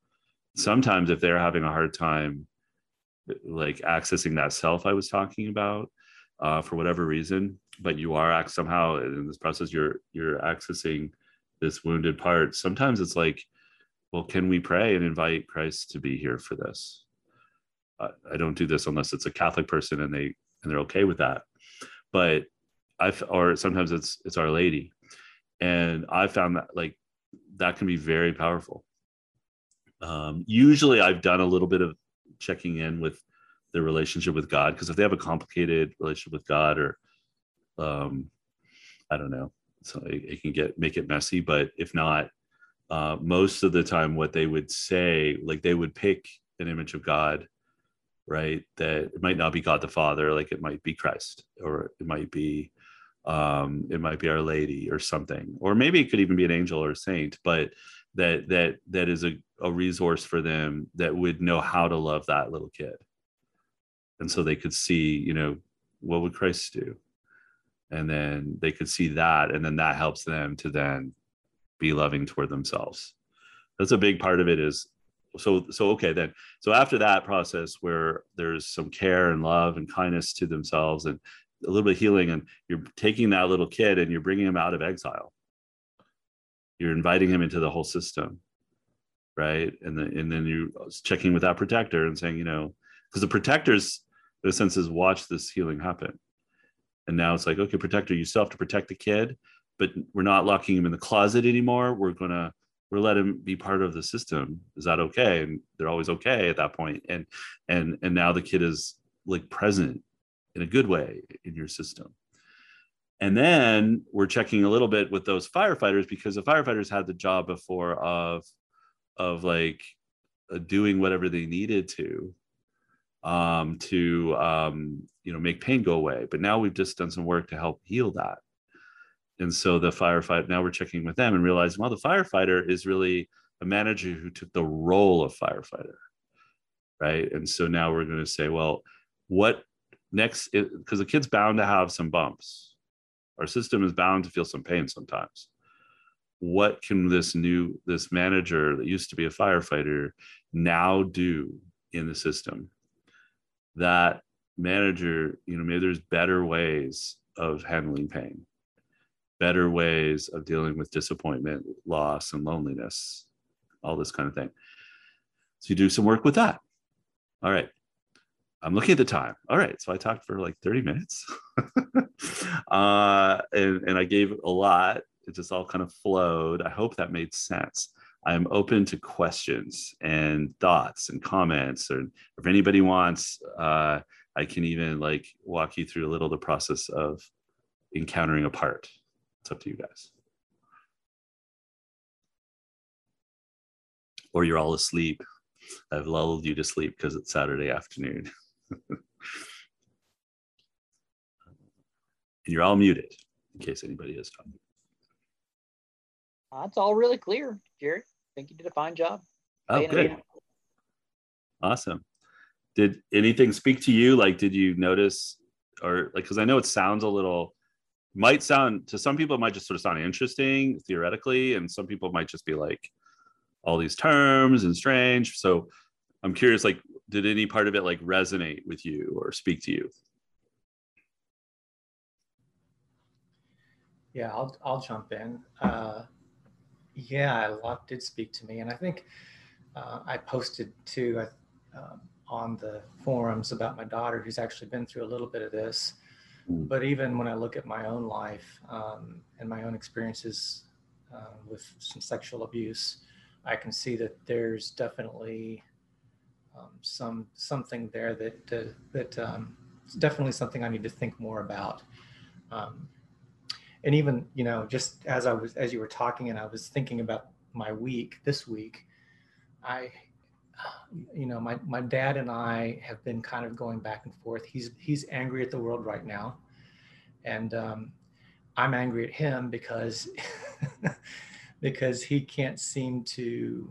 sometimes if they're having a hard time like accessing that self i was talking about uh, for whatever reason but you are somehow in this process you're you're accessing this wounded part sometimes it's like well can we pray and invite christ to be here for this i don't do this unless it's a catholic person and they and they're okay with that. But i've or sometimes it's it's our lady. And i found that like that can be very powerful. Um, usually i've done a little bit of checking in with their relationship with god because if they have a complicated relationship with god or um, I don't know. So it, it, can get make it messy, but if not, uh, most of the time, what they would say, like they would pick an image of God, right? That it might not be God the Father, like it might be Christ, or it might be um, it might be Our Lady or something, or maybe it could even be an angel or a saint, but that that that is a, a resource for them that would know how to love that little kid. And so they could see, you know, what would Christ do? and then they could see that and then that helps them to then be loving toward themselves that's a big part of it is so so okay then. So after that process where there's some care and love and kindness to themselves and a little bit of healing and you're taking that little kid and you're bringing him out of exile. You're inviting him into the whole system right? And then and then you uh, checking with that protector and saying you know because the protectors in a sense this healing happen. And now it's like okay protector you still have to protect the kid but we're not locking him in the closet anymore. We're gonna we're let him be part of the system is that okay and they're always okay at that point and and and now the kid is like present in a good way in your system and then we're checking a little bit with those firefighters because the firefighters had the job before of of like uh, doing whatever they needed to um, to um, you know make pain go away. But now we've just done some work to help heal that. And so the firefighter now we're checking with them and realizing well the firefighter is really a manager who took the role of firefighter, right? And so now we're going to say well what next because the kid's bound to have some bumps. Our system is bound to feel some pain sometimes what can this new this manager that used to be a firefighter now do in the system that manager, you know, maybe there's better ways of handling pain, better ways of dealing with disappointment, loss, and loneliness, all this kind of thing. So you do some work with that. All right. I'm looking at the time. All right. So I talked for like 30 minutes. uh, and, and I gave a lot. It just all kind of flowed. I hope that made sense. I'm open to questions and thoughts and comments. Or if anybody wants, uh, I can even like walk you through a little the process of encountering a part. It's up to you guys. Or you're all asleep. I've lulled you to sleep because it's Saturday afternoon. and you're all muted in case anybody is talking. That's all really clear, Jerry I think you did a fine job. Oh, good. Awesome. Did anything speak to you? Like, did you notice, or like, because I know it sounds a little, might sound to some people, it might just sort of sound interesting theoretically, and some people might just be like, all these terms and strange. So I'm curious, like, did any part of it like resonate with you or speak to you? Yeah, I'll I'll jump in. Uh, yeah, a lot did speak to me, and I think uh, I posted too uh, on the forums about my daughter, who's actually been through a little bit of this. Mm. But even when I look at my own life um, and my own experiences uh, with some sexual abuse, I can see that there's definitely um, some something there that uh, that um, it's definitely something I need to think more about. Um, and even you know just as i was as you were talking and i was thinking about my week this week i you know my my dad and i have been kind of going back and forth. He's he's angry at the world right now. And um, i'm angry at him because because he can't seem to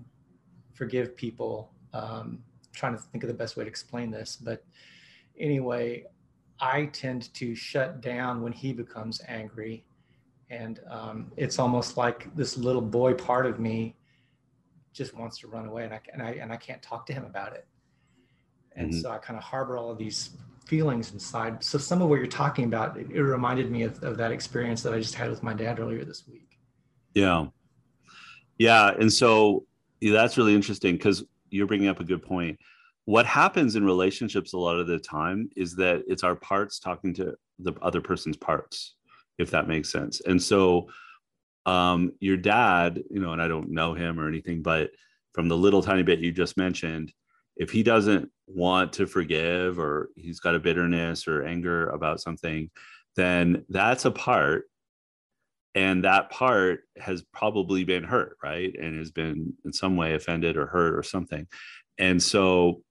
forgive people. Um, trying to think of the best way to explain this but anyway i tend to shut down when he becomes angry. And um, it's almost like this little boy part of me just wants to run away and I, and I, and I can't talk to him about it. And Mhm. so I kind of harbor all of these feelings inside. So some of what you're talking about, it, it reminded me of, of that experience that I just had with my dad earlier this week. Yeah. Yeah. And so yeah, that's really interesting because you're bringing up a good point. What happens in relationships a lot of the time is that it's our parts talking to the other person's parts, if that makes sense. And so um, your dad, you know, and I don't know him or anything, but from the little tiny bit you just mentioned, if he doesn't want to forgive or he's got a bitterness or anger about something, then that's a part. And that part has probably been hurt right? And has been in some way offended or hurt or something. And so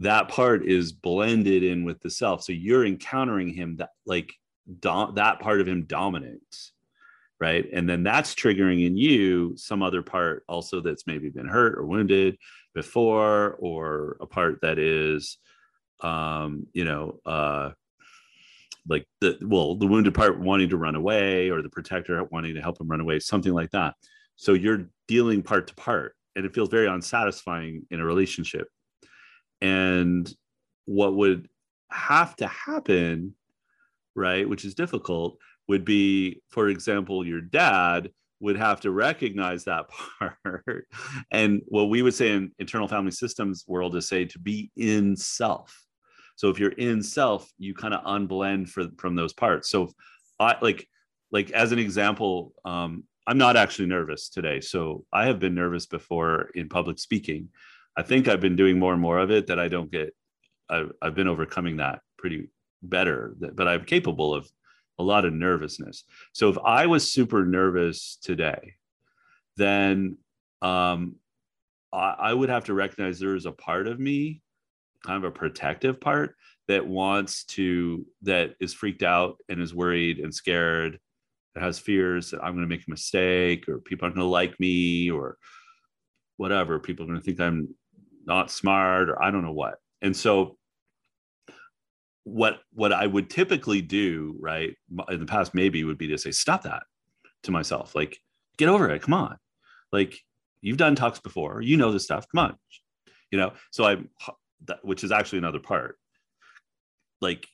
that part is blended in with the self. So you're encountering him that like dom- that part of him dominates right? And then that's triggering in you some other part also that's maybe been hurt or wounded before or a part that is um you know uh like the well the wounded part wanting to run away or the protector wanting to help him run away something like that. So you're dealing part to part and it feels very unsatisfying in a relationship. And what would have to happen right which is difficult would be for example your dad would have to recognize that part and what we would say in internal family systems world is say to be in self so if you're in self, you kind of unblend for, from those parts. So I like like as an example, um, I'm not actually nervous today. So I have been nervous before in public speaking. I think I've been doing more and more of it that I don't get. I've, I've been overcoming that pretty better, but I'm capable of a lot of nervousness. So if I was super nervous today, then um, I, I would have to recognize there is a part of me kind of a protective part that wants to that is freaked out and is worried and scared that has fears that i'm going to make a mistake or people aren't going to like me or whatever people are going to think i'm not smart or i don't know what and so what what i would typically do right in the past maybe would be to say stop that to myself like get over it come on. Like you've done talks before you know this stuff come on you know? So i which is actually another part. Like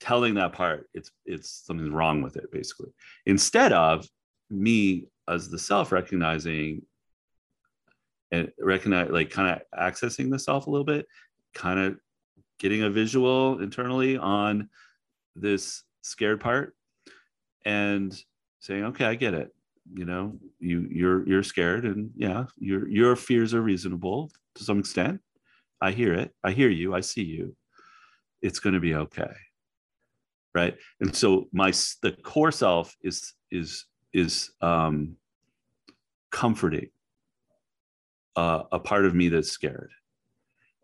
telling that part it's it's something's wrong with it basically. Instead of me as the self recognizing and recognize like kind of accessing the self a little bit kind of getting a visual internally on this scared part and saying okay i get it you know you you're you're scared and yeah your your fears are reasonable to some extent I hear it. I hear you. I see you. It's going to be okay. Right. And so my the core self is is is um, comforting uh, a part of me that's scared,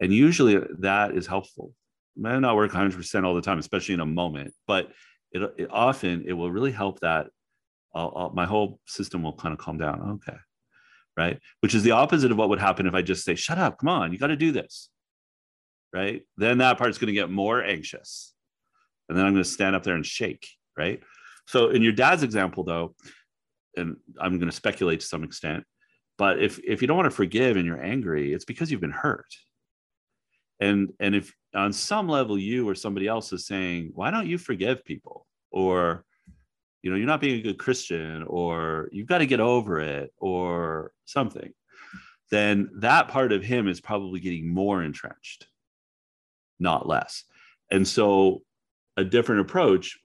and usually that is helpful. It may not work 100 percent all the time, especially in a moment, but it, it often it will really help that I'll, I'll, my whole system will kind of calm down. Okay, right? Which is the opposite of what would happen if I just say, shut up, come on, you got to do this, right? Then that part's going to get more anxious. And then I'm going to stand up there and shake, right? So in your dad's example, though, and I'm going to speculate to some extent, but if if you don't want to forgive and you're angry, it's because you've been hurt. And and if on some level you or somebody else is saying, why don't you forgive people? Or you know you're not being a good christian or you've got to get over it or something then that part of him is probably getting more entrenched not less and so a different approach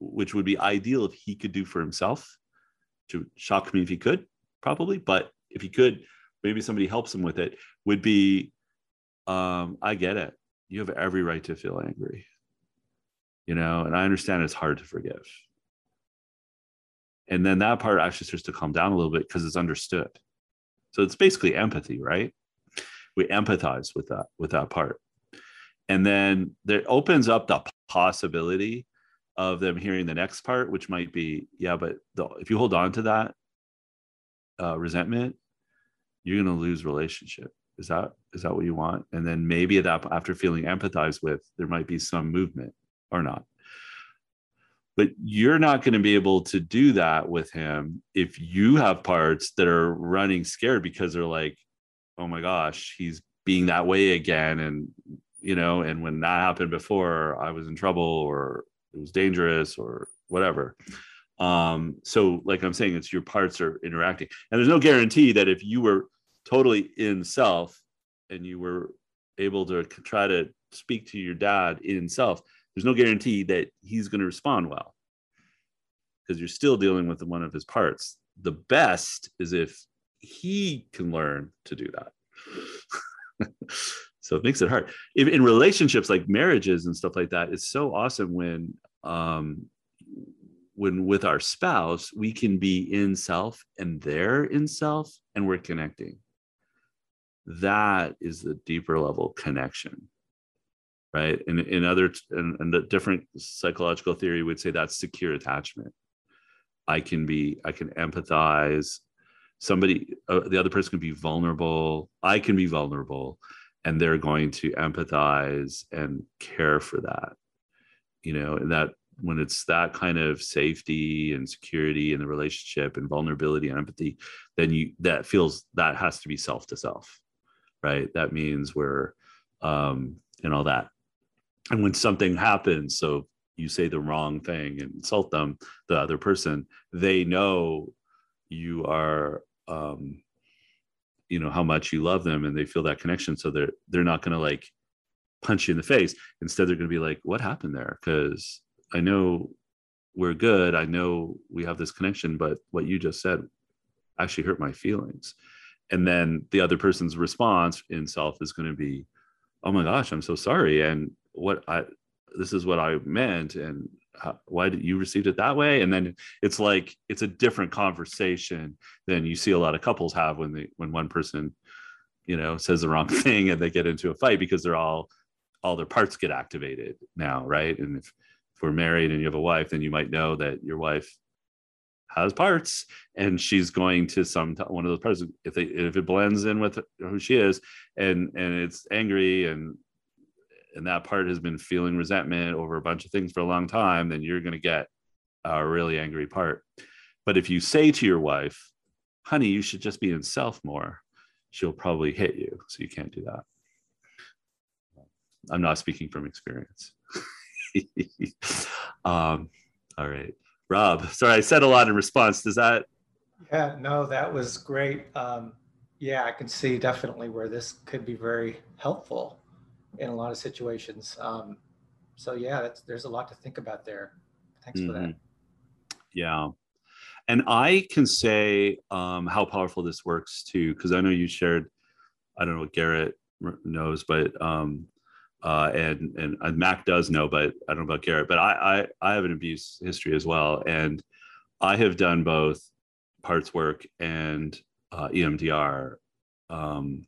which would be ideal if he could do for himself to shock me if he could probably but if he could maybe somebody helps him with it would be um i get it. You have every right to feel angry you know and i understand it's hard to forgive. And then that part actually starts to calm down a little bit because it's understood. So it's basically empathy right? We empathize with that with that part. And then that opens up the possibility of them hearing the next part which might be yeah but the, if you hold on to that uh, resentment you're going to lose relationship is that is that what you want? And then maybe that after feeling empathized with there might be some movement or not. But you're not going to be able to do that with him if you have parts that are running scared because they're like oh my gosh he's being that way again. And you know and when that happened before i was in trouble or it was dangerous or whatever. Um so like i'm saying it's your parts are interacting. And there's no guarantee that if you were totally in self and you were able to try to speak to your dad in self there's no guarantee that he's going to respond well because you're still dealing with one of his parts. The best is if he can learn to do that. so it makes it hard. If, in relationships like marriages and stuff like that, it's so awesome when um, when with our spouse we can be in self and they're in self and we're connecting. That is the deeper level connection right? And in other and, and the different psychological theory would say that's secure attachment. I can be, I can empathize. Somebody, uh, the other person can be vulnerable. I can be vulnerable, and they're going to empathize and care for that. You know, and that when it's that kind of safety and security in the relationship and vulnerability and empathy, then you that feels that has to be self to self, right? That means we're um, and all that. And when something happens so you say the wrong thing and insult them the other person they know you are um you know how much you love them and they feel that connection. So they're they're not going to like punch you in the face. Instead they're going to be like what happened there? Because i know we're good. I know we have this connection but what you just said actually hurt my feelings and then the other person's response in self is going to be oh my gosh i'm so sorry and what I this is what I meant and how, why did you received it that way? And then it's like it's a different conversation than you see a lot of couples have when they when one person you know says the wrong thing and they get into a fight because they're all all their parts get activated now right? And if, if we're married and you have a wife then you might know that your wife has parts and she's going to some one of those parts if they if it blends in with who she is and and it's angry and and that part has been feeling resentment over a bunch of things for a long time, then you're going to get a really angry part. But if you say to your wife, honey, you should just be in self more, she'll probably hit you. So you can't do that. I'm not speaking from experience. um, all right. Rob, sorry, I said a lot in response. Does that? Yeah, no, that was great. Um, yeah, I can see definitely where this could be very helpful in a lot of situations. Um, so yeah, there's a lot to think about there. Thanks mm-hmm. for that. Mm-hmm. Yeah. And I can say um, how powerful this works too, because I know you shared, I don't know what Garrett knows, but um, uh, and, and and Mac does know, but I don't know about Garrett. But I I, I have an abuse history as well, and I have done both parts work and uh, EMDR um,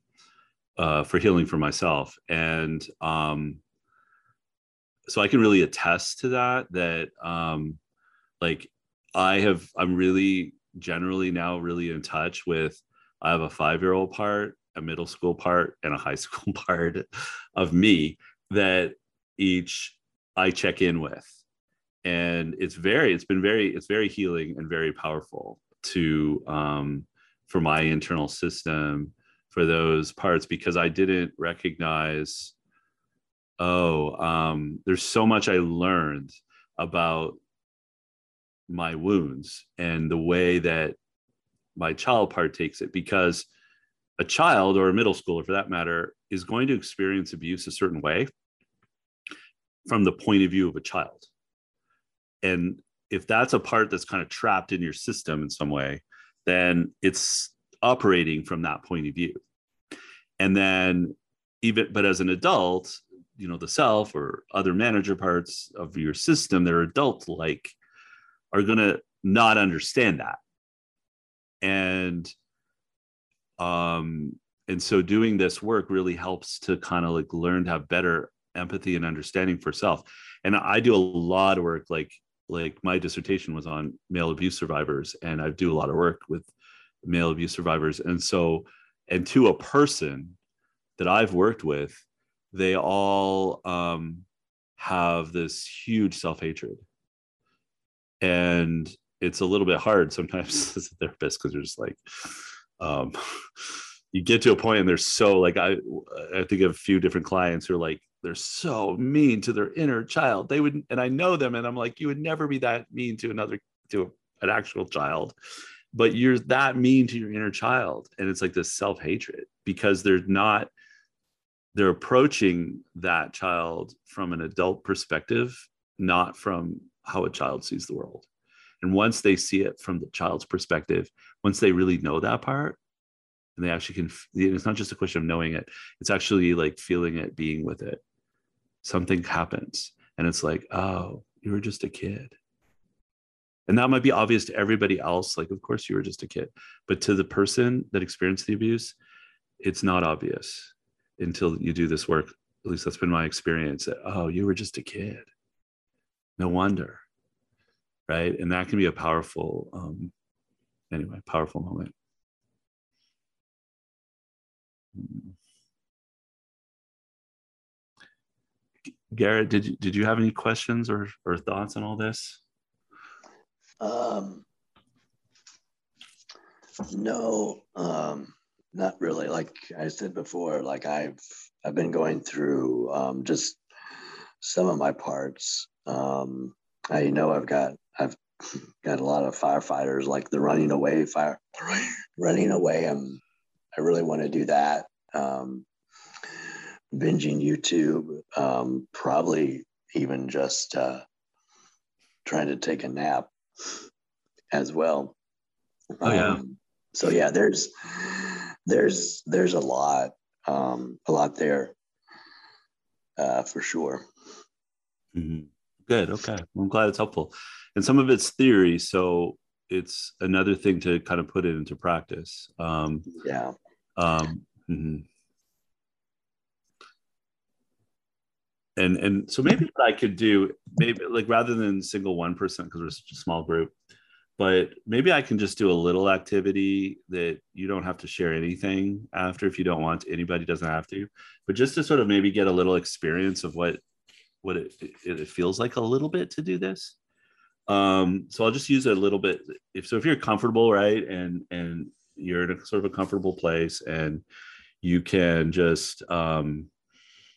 uh, for healing for myself and um, so i can really attest to that that um, like i have i'm really generally now really in touch with i have a five year old part a middle school part and a high school part of me that each i check in with. And it's very it's been very it's very healing and very powerful to um for my internal system for those parts because I didn't recognize, oh, um, there's so much I learned about my wounds and the way that my child part takes it because a child or a middle schooler for that matter is going to experience abuse a certain way from the point of view of a child. And if that's a part that's kind of trapped in your system in some way then it's operating from that point of view. And then even but as an adult you know the self or other manager parts of your system that are adult like are going to not understand that. And um and so doing this work really helps to kind of like learn to have better empathy and understanding for self and i do a lot of work like like my dissertation was on male abuse survivors and i do a lot of work with male abuse survivors and so and to a person that I've worked with, they all um, have this huge self hatred. and it's a little bit hard sometimes as a therapist because you're just like um you get to a point and they're so like i i think of a few different clients who are like they're so mean to their inner child. They would and i know them and i'm like you would never be that mean to another to an actual child but you're that mean to your inner child. And it's like this self-hatred because they're not they're approaching that child from an adult perspective not from how a child sees the world and once they see it from the child's perspective once they really know that part and they actually can it's not just a question of knowing it it's actually like feeling it being with it. Something happens and it's like oh you were just a kid. And that might be obvious to everybody else like of course you were just a kid. But to the person that experienced the abuse it's not obvious until you do this work. At least that's been my experience that oh you were just a kid. No wonder right and that can be a powerful um anyway powerful moment Garrett, did you, did you have any questions or, or thoughts on all this? Um, no, um, not really. Like I said before, like I've I've been going through um, just some of my parts. Um, I know I've got I've got a lot of firefighters like the running away fire running away. I'm I really want to do that. Um, binging YouTube, um, probably even just uh, trying to take a nap as well. Oh yeah. Um, so yeah, there's there's there's a lot um, a lot there uh, for sure. Mm-hmm. Good. Okay. I'm glad it's helpful. And some of it's theory, so it's another thing to kind of put it into practice. Um, yeah. Um, mm-hmm. And and so maybe what I could do, maybe like rather than single one percent because we're such a small group, but maybe I can just do a little activity that you don't have to share anything after if you don't want. To. Anybody doesn't have to, but just to sort of maybe get a little experience of what what it, it feels like a little bit to do this. Um, so I'll just use a little bit. If so, if you're comfortable, right, and and you're in a sort of a comfortable place and you can just um,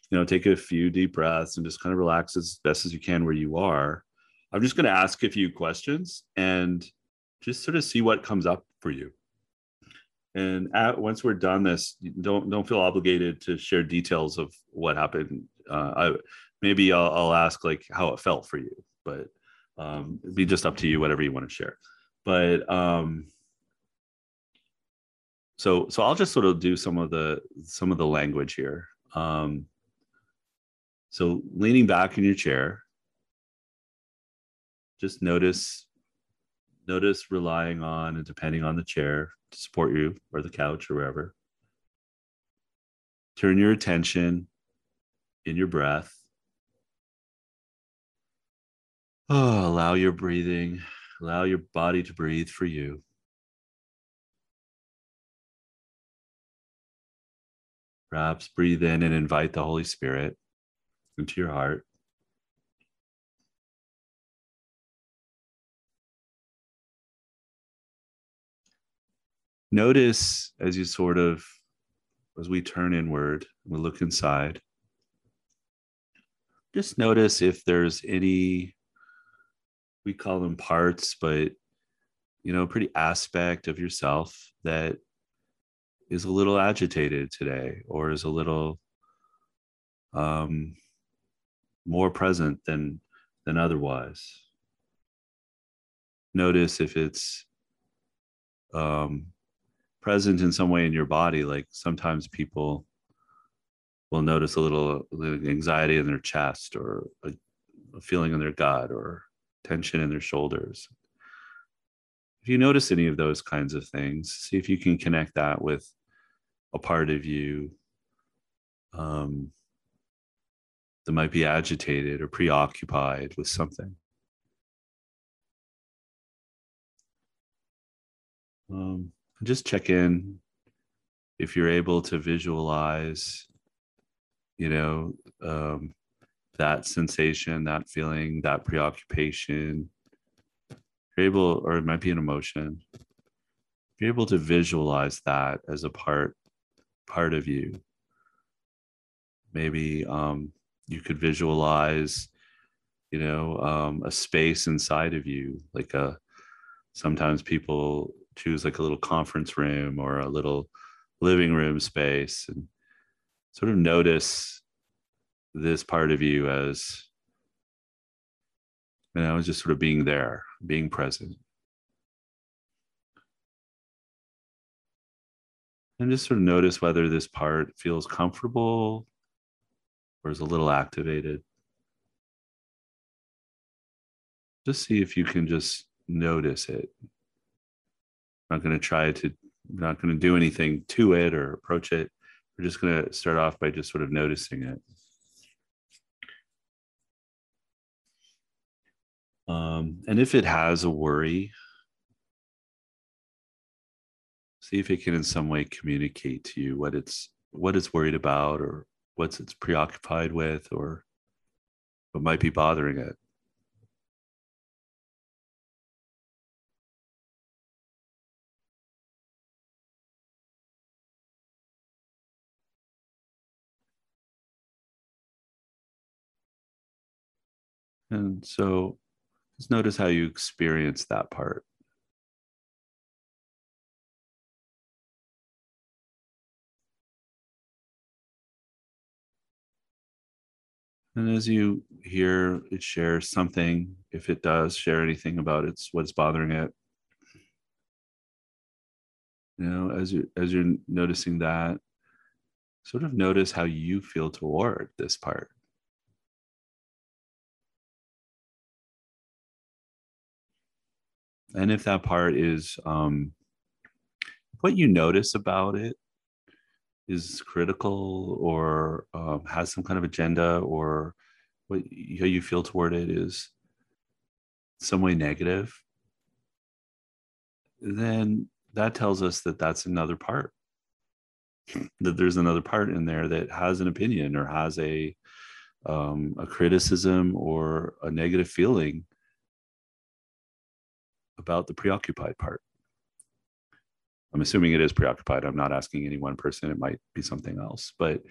you know take a few deep breaths and just kind of relax as best as you can where you are i'm just going to ask a few questions and just sort of see what comes up for you and at, once we're done this don't don't feel obligated to share details of what happened uh, I, maybe I'll, I'll, ask like how it felt for you but um, it'd be just up to you whatever you want to share. But um, so so i'll just sort of do some of the some of the language here. Um, so leaning back in your chair just notice notice relying on and depending on the chair to support you or the couch or wherever. Turn your attention in your breath oh, allow your breathing allow your body to breathe for you Perhaps breathe in and invite the Holy Spirit into your heart. Notice as you sort of, as we turn inward, and we look inside, just notice if there's any, we call them parts, but you know, pretty aspect of yourself that is a little agitated today or is a little um, more present than than otherwise. Notice if it's um, present in some way in your body like sometimes people will notice a little anxiety in their chest or a, a feeling in their gut or tension in their shoulders if you notice any of those kinds of things see if you can connect that with a part of you um, that might be agitated or preoccupied with something. Um, just check in if you're able to visualize, you know, um, that sensation, that feeling, that preoccupation you're able, or it might be an emotion, you're able to visualize that as a part part of you. Maybe um, you could visualize, you know, um, a space inside of you, like a. Sometimes people choose like a little conference room or a little living room space, and sort of notice this part of you as you know, just sort of being there, being present. And just sort of notice whether this part feels comfortable or is a little activated. Just see if you can just notice it. I'm not going to try to, I'm not going to do anything to it or approach it. We're just going to start off by just sort of noticing it. Um, and if it has a worry, see if it can in some way communicate to you what it's what it's worried about or what's it's preoccupied with or what might be bothering it. And so just notice how you experience that part. And as you hear it share something, if it does share anything about it's what's bothering it, you know, as you as you're noticing that, sort of notice how you feel toward this part. And if that part is um, what you notice about it is critical or um, has some kind of agenda or what how you feel toward it is some way negative then that tells us that that's another part. That there's another part in there that has an opinion or has a um, a criticism or a negative feeling about the preoccupied part. I'm assuming it is preoccupied. I'm not asking any one person. It might be something else. But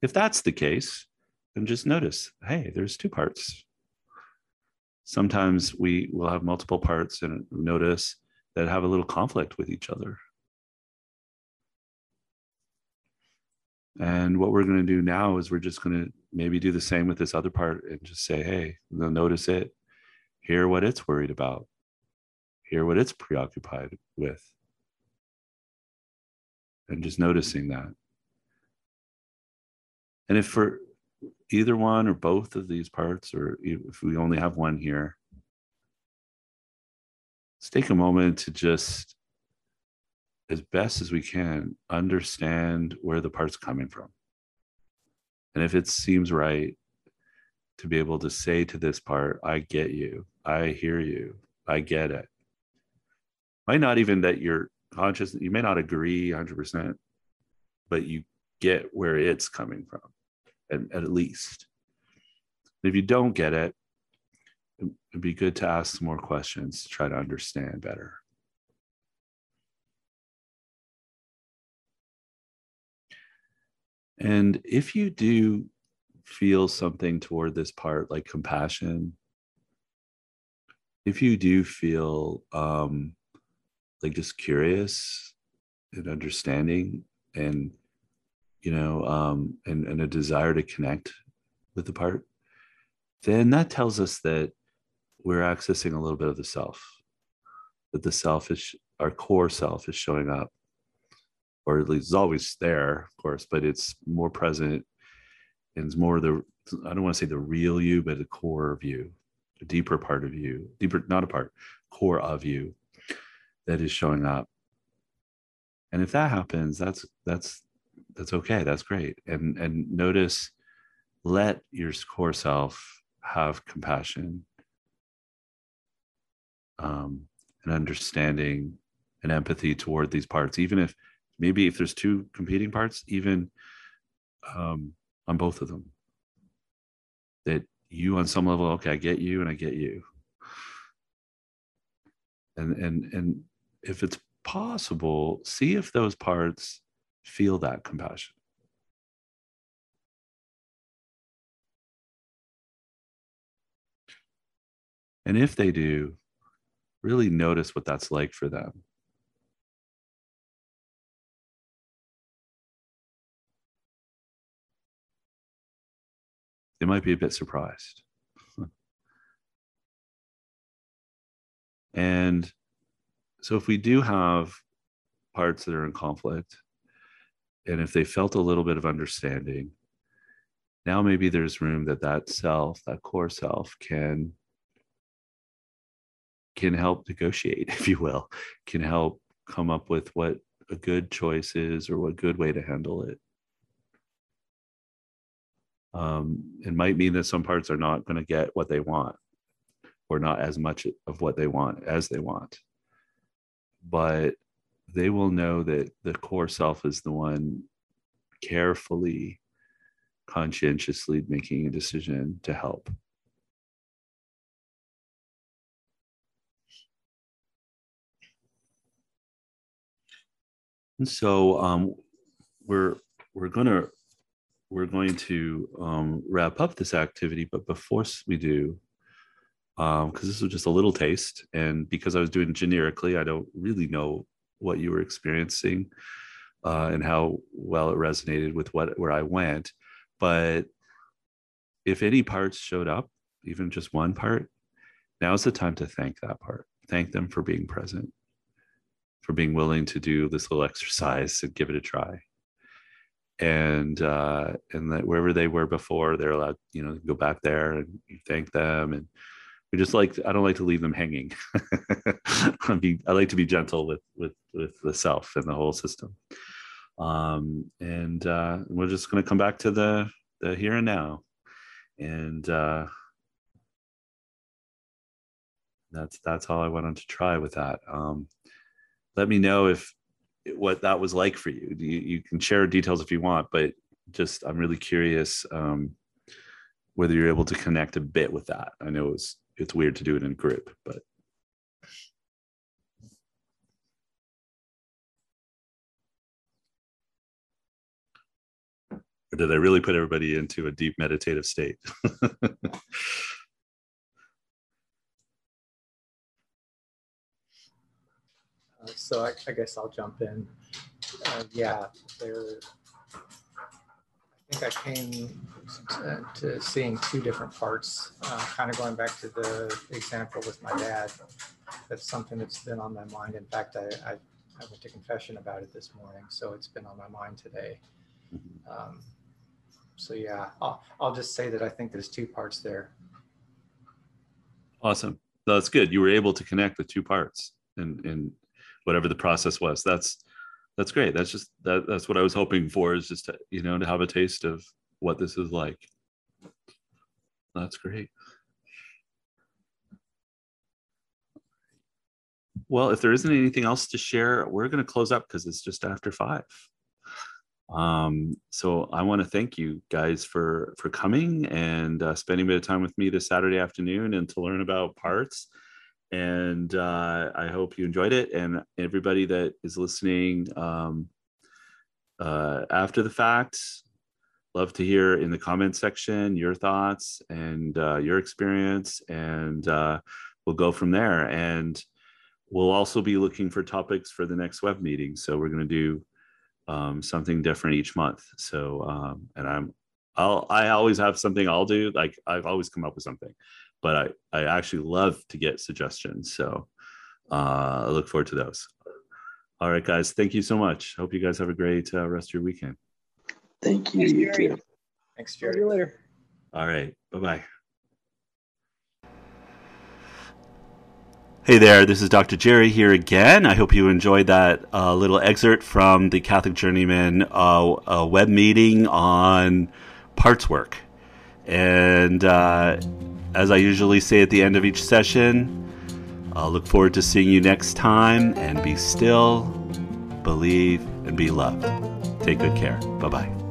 if that's the case, then just notice hey, there's two parts. Sometimes we will have multiple parts and notice that have a little conflict with each other. And what we're going to do now is we're just going to maybe do the same with this other part and just say, hey, notice it, hear what it's worried about, hear what it's preoccupied with. And just noticing that. And if for either one or both of these parts, or if we only have one here, let's take a moment to just, as best as we can, understand where the part's coming from. And if it seems right, to be able to say to this part, I get you, I hear you, I get it might not even that you're conscious you may not agree 100% but you get where it's coming from at, at least. If you don't get it it'd be good to ask more questions to try to understand better. And if you do feel something toward this part like compassion if you do feel um, like just curious and understanding and you know um and, and a desire to connect with the part then that tells us that we're accessing a little bit of the self that the self is our core self is showing up or at least it's always there of course but it's more present and it's more the i don't want to say the real you but the core of you a deeper part of you deeper not a part core of you that is showing up. And if that happens that's that's that's okay. That's great. And and notice let your core self have compassion um, and understanding and empathy toward these parts. Even if maybe if there's two competing parts even um, on both of them. That you on some level okay i get you and i get you. And and and if it's possible see if those parts feel that compassion. And if they do really notice what that's like for them. They might be a bit surprised. And so if we do have parts that are in conflict, and if they felt a little bit of understanding, now maybe there's room that that self, that core self, can can help negotiate, if you will, can help come up with what a good choice is or what good way to handle it. Um, it might mean that some parts are not going to get what they want or not as much of what they want as they want. But they will know that the core self is the one carefully, conscientiously making a decision to help. And so um, we're we're gonna we're going to um, wrap up this activity, but before we do, because um, this was just a little taste. And because I was doing generically, I don't really know what you were experiencing uh, and how well it resonated with what where I went. But if any parts showed up, even just one part, now's the time to thank that part. Thank them for being present, for being willing to do this little exercise and give it a try. And uh, and that wherever they were before, they're allowed, you know, go back there and thank them and we just like I don't like to leave them hanging. I, like to be gentle with with with the self and the whole system. Um, and uh, we're just going to come back to the the here and now, and uh, that's that's all I wanted to try with that. Um, let me know if what that was like for you. you. You can share details if you want, but just I'm really curious um, whether you're able to connect a bit with that. I know it was it's weird to do it in group, but or did I really put everybody into a deep meditative state? Uh, so I, I, guess I'll jump in. Uh, yeah, there think I came to, to seeing two different parts, uh, kind of going back to the example with my dad. That's something that's been on my mind. In fact, I, I, I went to confession about it this morning, so it's been on my mind today. Um, so yeah, I'll, I'll just say that I think there's two parts there. Awesome. That's good. You were able to connect the two parts and, and whatever the process was. That's that's great. That's just that that's what I was hoping for is just to, you know to have a taste of what this is like. That's great. Well, if there isn't anything else to share, we're going to close up because it's just after five. Um, so I want to thank you guys for for coming and uh, spending a bit of time with me this Saturday afternoon and to learn about parts and uh, I hope you enjoyed it. And everybody that is listening um, uh, after the fact, love to hear in the comment section your thoughts and uh, your experience, and uh, we'll go from there. And we'll also be looking for topics for the next web meeting. So we're going to do um, something different each month. So, um, and I'm I'll I always have something I'll do. Like I've always come up with something but I, I actually love to get suggestions. So uh, I look forward to those. All right, guys. Thank you so much. Hope you guys have a great uh, rest of your weekend. Thank you. Thanks, Jerry. You Thanks, Jerry. See you later. All right. Bye bye. Hey there, this is Dr. Jerry here again. I hope you enjoyed that uh, little excerpt from the Catholic Journeyman uh, web meeting on parts work. And uh, as I usually say at the end of each session, I'll look forward to seeing you next time and be still, believe, and be loved. Take good care. Bye bye.